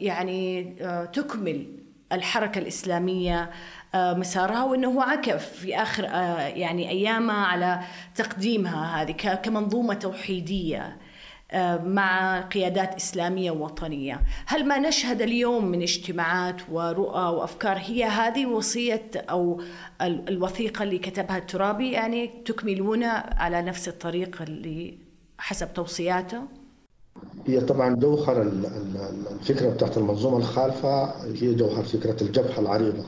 Speaker 7: يعني آه، تكمل الحركة الإسلامية آه، مسارها وأنه هو عكف في آخر يعني ايامها على تقديمها هذه كمنظومة توحيدية. مع قيادات إسلامية وطنيه، هل ما نشهد اليوم من اجتماعات ورؤى وأفكار هي هذه وصية أو الوثيقة اللي كتبها الترابي؟ يعني تكملون على نفس الطريق اللي حسب توصياته؟
Speaker 8: هي طبعا جوهر الفكرة بتاعت المنظومة الخالفة هي جوهر فكرة الجبهة العريضة.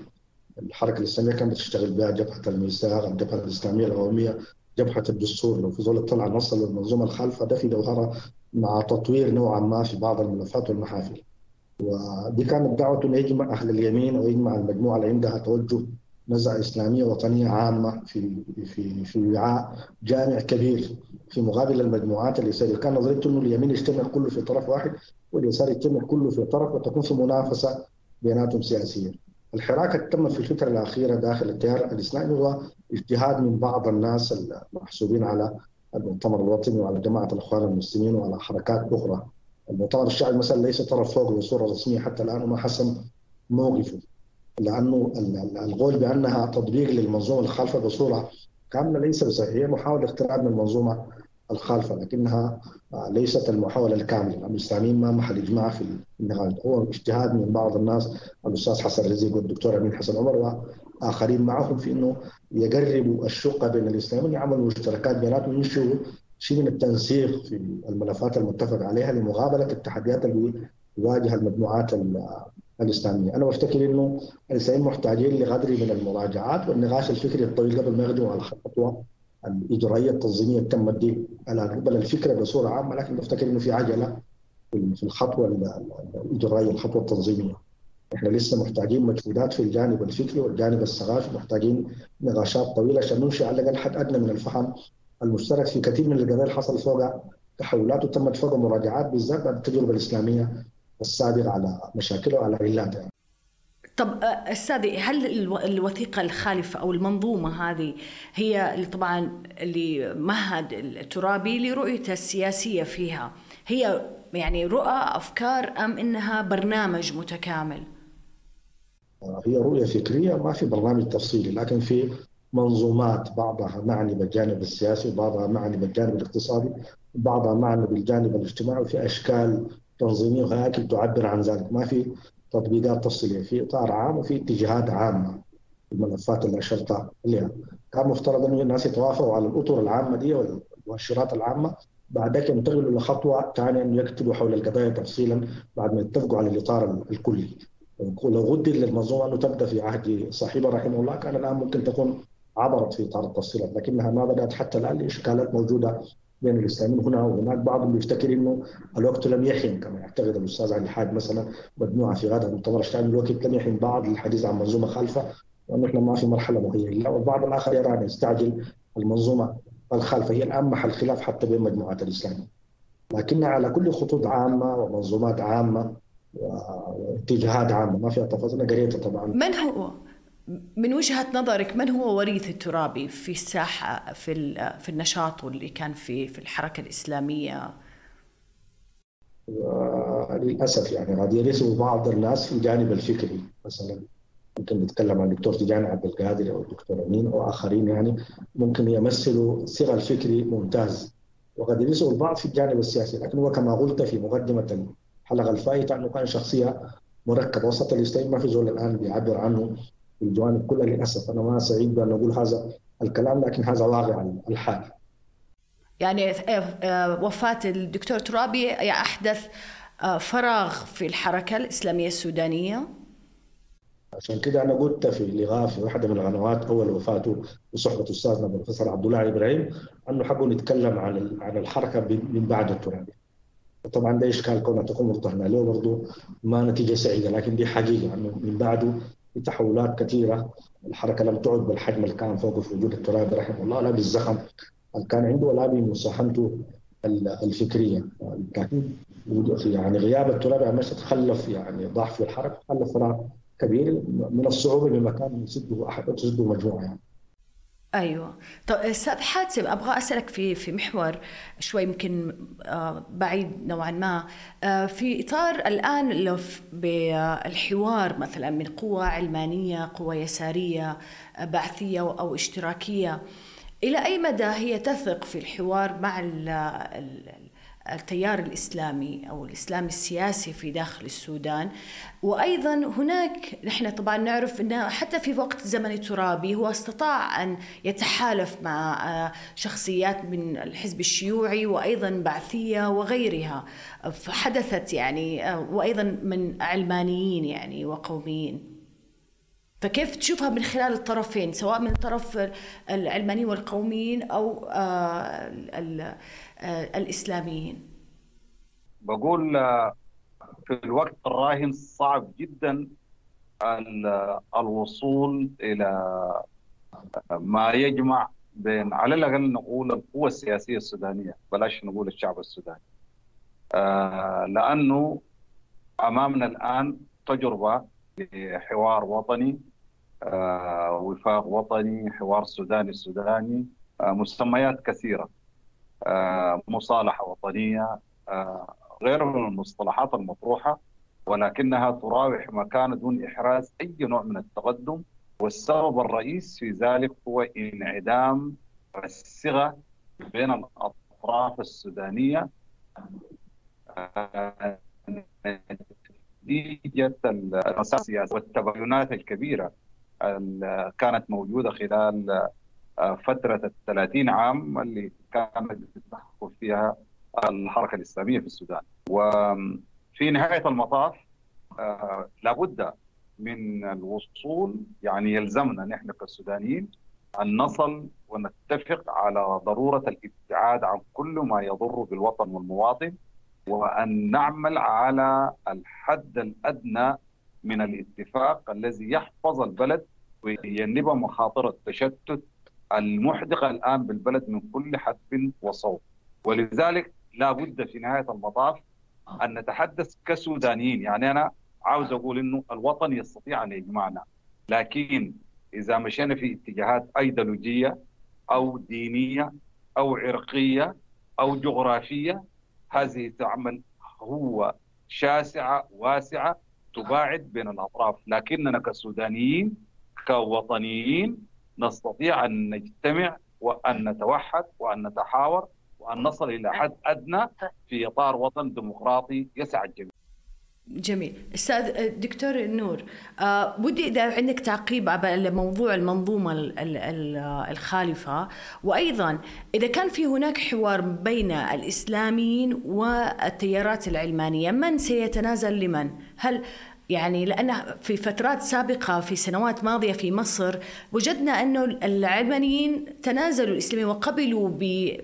Speaker 8: الحركة الإسلامية كانت بتشتغل بها جبهة الميثاق، الجبهة الإسلامية القوميه، جبهة الدستور لو في زول طلع نص للمنظومة الخالفة ده في جوهرها مع تطوير نوعا ما في بعض الملفات والمحافل. ودي كانت دعوة يجمع أهل اليمين ويجمع المجموعة اللي عندها توجه نزعه إسلامية وطنيه عامة في في في وعاء جامع كبير في مقابل المجموعات اليساريه كان نظريته انه اليمين يجتمع كله في طرف واحد واليسار يجتمع كله في طرف وتكون في منافسة بيناتهم سياسيا. الحراك اللي تم في الفترة الأخيرة داخل التيار الإسلامي هو اجتهاد من بعض الناس المحسوبين على المؤتمر الوطني وعلى جماعة الإخوان المسلمين وعلى حركات أخرى. المؤتمر الشعبي مثلا ليس طرف فوق بصورة رسمية حتى الآن وما حسم موقفه. لأنه القول بأنها تطبيق للمنظومة الخالفة بصورة كاملة ليس بصحيح هي محاولة اختراع من المنظومة الخالفة لكنها ليست المحاولة الكاملة، الاسلاميين ما محل إجماع في النقاش، هو اجتهاد من بعض الناس. الأستاذ حسن رزيق والدكتور أمين حسن عمر واخرين معهم في إنه يقربوا الشقه بين الاسلاميين يعملوا مشتركات بيناتهم ينشئوا شيء من التنسيق في الملفات المتفق عليها لمقابلة التحديات اللي يواجهها المجموعات الإسلامية، أنا بفتكر إنه الإسلاميين محتاجين لقدر من المراجعات والنقاش الفكري الطويل قبل ما يقدموا على الخطوة الإجرائية التنظيمية تمت دي على قبل الفكرة بصورة عامة لكن بفتكر إنه في عجلة في الخطوة الإجرائية الخطوة التنظيمية. إحنا لسه محتاجين مجهودات في الجانب الفكري والجانب الثقافي محتاجين نقاشات طويلة عشان ننشئ على الأقل حد أدنى من الفهم المشترك في كثير من اللي حصل فوق تحولات وتمت فوق مراجعات بالذات بعد التجربة الإسلامية السابقة على مشاكلها وعلى علاتها.
Speaker 7: طب أستاذي هل الوثيقة الخالفة أو المنظومة هذه هي اللي طبعا اللي مهد الترابي لرؤيته السياسية فيها هي يعني رؤى أفكار أم إنها برنامج متكامل؟
Speaker 8: هي رؤية فكرية ما في برنامج تفصيلي لكن في منظومات بعضها معني بالجانب السياسي وبعضها معني بالجانب الاقتصادي وبعضها معني بالجانب الاجتماعي وفي أشكال تنظيمية وهياكل تعبر عن ذلك. ما في تطبيقات تفصيلية في إطار عام وفي اتجاهات عامة الملفات اللي اشرتها عليها كان مفترض انه الناس يتوافقوا على الأطر العامة دي والمؤشرات العامة. بعد ذلك ينتقلوا لخطوة ثانية انه يكتبوا حول القضايا تفصيلا بعد ما يتفقوا على الإطار الكلي. لو غدر للمنظومه انه تبدأ في عهد صاحبها رحمه الله كان الآن ممكن تكون عبرت في اطار التفصيلات لكنها ما بدأت حتى الآن لإشكالات موجودة بين الإسلاميين هنا وهناك. بعضهم بيفتكر إنه الوقت لم يحن كما يعتقد الأستاذ علي الحاج مثلا مجموعة في غدا المؤتمر الشعبي الوقت لم يحن. بعض للحديث عن منظومة خالفه وانه إحنا ما في مرحلة مهيئة والبعض الآخر يرى أن يستعجل المنظومة الخالفه هي الآن محل خلاف حتى بين مجموعات الاسلام لكنها على كل خطوط عامة ومنظومات عامة واتجاهات عامة ما فيها تفاصيل قريتها طبعا.
Speaker 7: من هو؟ من وجهة نظرك من هو وريث الترابي في الساحة في في النشاط اللي كان في في الحركة الإسلامية؟
Speaker 8: للأسف يعني قد يرثه بعض الناس في الجانب الفكري. مثلا ممكن نتكلم عن الدكتور تيجاني عبد القادر أو الدكتور أمين أو آخرين يعني ممكن يمثلوا صغر فكري ممتاز. وقد يرثه البعض في الجانب السياسي لكن هو كما قلت في مقدمة الحلقة الفائته انه كان شخصية مركبة؟ وسط الاسلام ما في زول الآن بيعبر عنه في الجوانب كلها للأسف. أنا ما سعيد بأن أقول هذا الكلام لكن هذا واقع الحال.
Speaker 7: يعني وفاة الدكتور ترابي أحدث فراغ في الحركة الإسلامية السودانية.
Speaker 8: عشان كده أنا قلت في لغاء في واحدة من القنوات أول وفاته بصحبة استاذنا البروفيسور عبد الله إبراهيم أنه حبوا نتكلم عن عن الحركة من بعد الترابي. طبعا ده إشكال كونها تكون مرتهنه له برضه ما نتيجة سعيدة لكن دي حقيقة انه من بعده في تحولات كثيرة الحركة لم تعد بالحجم اللي كان فوقه في وجود الترابي رحمه الله لا بالزخم اللي كان عنده ولا بمساهمته الفكرية بالتاكيد يعني غياب الترابي عن مشهد خلف يعني ضعف في الحركة خلف فراغ كبير من الصعوبة بمكان يسده احد تسده مجموعة يعني.
Speaker 7: أيوه. طيب أستاذ حاتم أبغى أسألك في في محور شوي يمكن آه، بعيد نوعا ما. آه، في إطار الآن لو بالحوار مثلا من قوى علمانية قوى يسارية بعثية أو اشتراكية إلى أي مدى هي تثق في الحوار مع التيار الإسلامي أو الاسلام السياسي في داخل السودان. وأيضا هناك نحن طبعا نعرف إنه حتى في وقت زمن الترابي هو استطاع أن يتحالف مع آه، شخصيات من الحزب الشيوعي وأيضا بعثية وغيرها. فحدثت يعني آه، وأيضا من علمانيين يعني وقوميين. فكيف تشوفها من خلال الطرفين سواء من طرف العلمانيين والقوميين أو آه، الإسلاميين.
Speaker 6: بقول آه، في الوقت الراهن صعب جدا الوصول إلى آه، ما يجمع بين على الأقل نقول القوة السياسية السودانية بلاش نقول الشعب السوداني. لأنه أمامنا الآن تجربة لحوار وطني وفاق وطني حوار سوداني سوداني مسميات كثيرة. آه، مصالحة وطنية آه، غير من المصطلحات المطروحة ولكنها تراوح مكان دون إحراز أي نوع من التقدم والسبب الرئيس في ذلك هو انعدام الصغه بين الأطراف السودانية آه، نتيجة السياسة والتباينات الكبيرة كانت موجودة خلال فترة ال 30 عام اللي كانت تدخل فيها الحركة الإسلامية في السودان. وفي نهاية المطاف آه، لابد من الوصول يعني يلزمنا نحن كالسودانيين أن نصل ونتفق على ضرورة الابتعاد عن كل ما يضر بالوطن والمواطن وأن نعمل على الحد الأدنى من الاتفاق الذي يحفظ البلد ويجنب مخاطر التشتت المحدقه الآن بالبلد من كل حدب وصوت ولذلك لا بد في نهاية المطاف أن نتحدث كسودانيين. يعني أنا عاوز أقول إنه الوطن يستطيع أن يجمعنا. لكن إذا مشينا في اتجاهات أيديولوجية أو دينية أو عرقية أو جغرافية هذه تعمل هو شاسعة واسعة تباعد بين الأطراف. لكننا كسودانيين كوطنيين نستطيع أن نجتمع وأن نتوحد وأن نتحاور وأن نصل إلى حد أدنى في إطار وطن ديمقراطي يسع الجميع.
Speaker 7: جميل. أستاذ دكتور نور آه ودي إذا عندك تعقيب على موضوع المنظومة الخالفة. وأيضا إذا كان في هناك حوار بين الإسلاميين والتيارات العلمانية من سيتنازل لمن؟ هل يعني لأن في فترات سابقة في سنوات ماضية في مصر وجدنا أنه العلمانيين تنازلوا الإسلاميين وقبلوا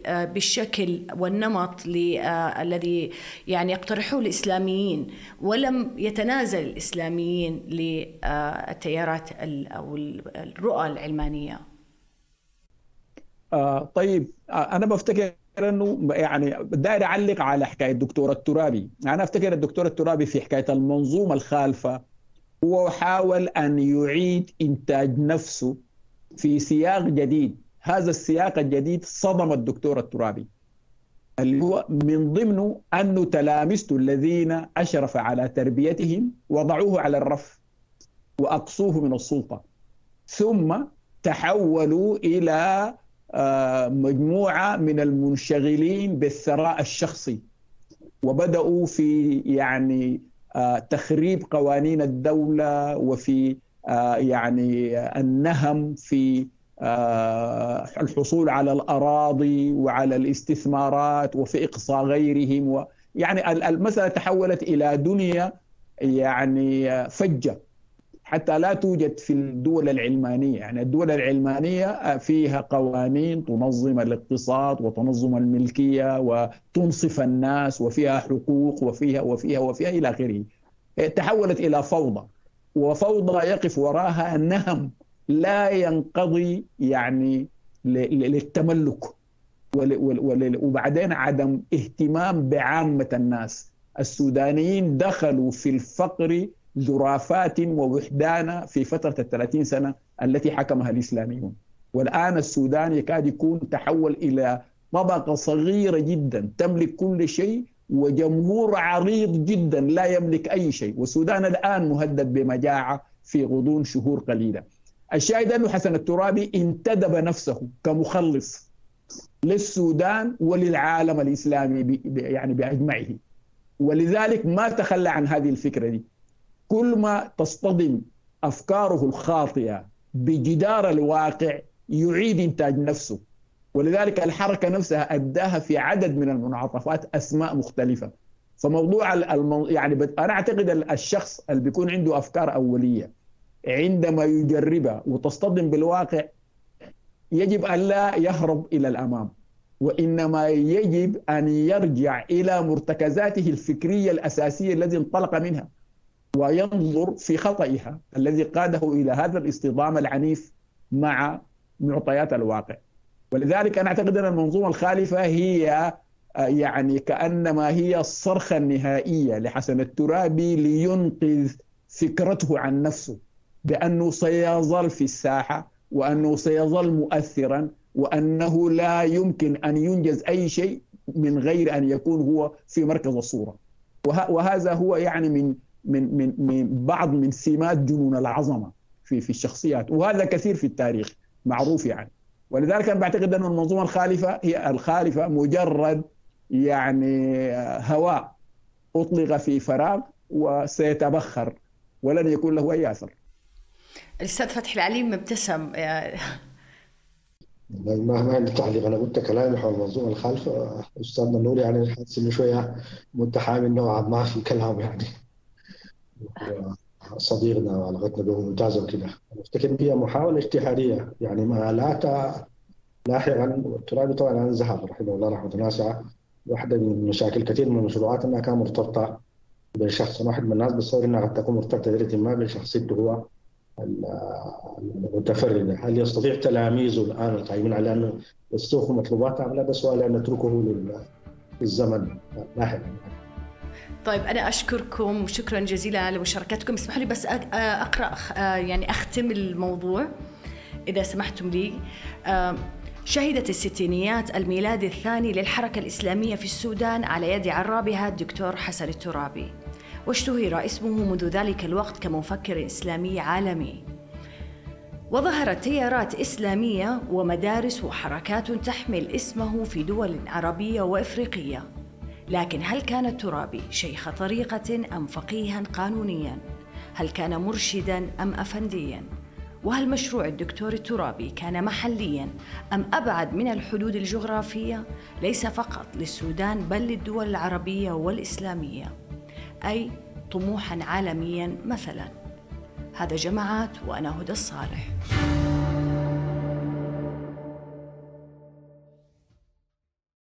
Speaker 7: آه، بالشكل والنمط آه، الذي يعني يقترحوه الإسلاميين ولم يتنازل الإسلاميين للتيارات أو الرؤى العلمانية.
Speaker 3: آه طيب آه أنا بفتكر انه يعني داير اعلق على حكاية الدكتور الترابي. أنا أفتكر الدكتور الترابي في حكاية المنظومة الخالفة هو حاول أن يعيد إنتاج نفسه في سياق جديد. هذا السياق الجديد صدم الدكتور الترابي. اللي هو من ضمنه أنه تلامذته الذين أشرف على تربيتهم وضعوه على الرف وأقصوه من السلطة. ثم تحولوا آه، مجموعة من المنشغلين بالثراء الشخصي وبدأوا في يعني آه، تخريب قوانين الدولة وفي آه، يعني النهم في الحصول على الأراضي وعلى الاستثمارات وفي إقصاء غيرهم و يعني المسألة تحولت إلى دنيا يعني فجة. حتى لا توجد في الدول العلمانية. يعني الدول العلمانية فيها قوانين تنظم الاقتصاد وتنظم الملكية وتنصف الناس وفيها حقوق وفيها وفيها وفيها إلى آخره. تحولت إلى فوضى. وفوضى يقف وراها نهم لا ينقضي يعني للتملك وبعدين عدم اهتمام بعامة الناس. السودانيين دخلوا في الفقر ذرافات ووحدانة في فترة الثلاثين سنة التي حكمها الإسلاميون. والآن السودان يكاد يكون تحول إلى طبقة صغيرة جدا تملك كل شيء وجمهور عريض جدا لا يملك أي شيء. والسودان الآن مهدد بمجاعة في غضون شهور قليلة. الشاهد أنه حسن الترابي انتدب نفسه كمخلص للسودان وللعالم الإسلامي يعني بأجمعه. ولذلك ما تخلى عن هذه الفكرة دي. كل ما تصطدم أفكاره الخاطئة بجدار الواقع يعيد إنتاج نفسه. ولذلك الحركة نفسها أداها في عدد من المنعطفات أسماء مختلفة. فموضوع المو... يعني بت... أنا أعتقد الشخص اللي بيكون عنده أفكار أولية عندما يجربها وتصطدم بالواقع يجب أن لا يهرب إلى الأمام وإنما يجب أن يرجع إلى مرتكزاته الفكرية الأساسية التي انطلق منها. وينظر في خطئها الذي قاده إلى هذا الاصطدام العنيف مع معطيات الواقع. ولذلك أنا أعتقد أن المنظومة الخالفة هي يعني كأنما هي الصرخة النهائية لحسن الترابي لينقذ فكرته عن نفسه بأنه سيظل في الساحة وأنه سيظل مؤثرا وأنه لا يمكن أن ينجز أي شيء من غير أن يكون هو في مركز الصورة. وهذا هو يعني من من من من بعض من سمات جنون العظمة في في الشخصيات وهذا كثير في التاريخ معروف يعني ولذلك أنا بعتقد أن المنظومة الخالفة هي الخالفة مجرد يعني هواء أطلق في فراغ وسيتبخر ولن يكون له أي أثر.
Speaker 7: الأستاذ فتحي العليم مبتسم
Speaker 8: ما ما عندي تعليق أنا قلت كلامي حول المنظومة الخالفة استاذنا نور يعني حاسس إنه شوية متحامل نوعا ما في كلامه يعني. صديقنا وعلاقتنا به ممتازه وكذا افتكر هي محاولة اجتهادية. يعني ما لا لاحقا الترابي طبعا أنا ذهب رحمه الله رحمة واسعه واحدة من مشاكل كثير من المشروعات إنها كانت مرتبطة بشخص واحد من الناس بتصور إنها قد تكون مرتبطة ما بشخصيته هو المتفرده هل يستطيع تلاميذه الآن القائمين على انه يستوفوا مطلوباتهم لا؟ سؤال ان نتركه للزمن لاحقا
Speaker 7: طيب أنا أشكركم وشكرا جزيلا على مشاركتكم اسمحوا لي بس أقرأ يعني أختم الموضوع إذا سمحتم لي. شهدت الستينيات الميلاد الثاني للحركة الإسلامية في السودان على يد عرابها الدكتور حسن الترابي واشتهر اسمه منذ ذلك الوقت كمفكر إسلامي عالمي. وظهرت تيارات إسلامية ومدارس وحركات تحمل اسمه في دول عربية وإفريقية. لكن هل كان الترابي شيخ طريقة أم فقيها قانونيا؟ هل كان مرشدا أم أفنديا؟ وهل مشروع الدكتور الترابي كان محليا أم أبعد من الحدود الجغرافية ليس فقط للسودان بل للدول العربية والإسلامية أي طموحا عالميا مثلا هذا جماعات وأنا هدى الصالح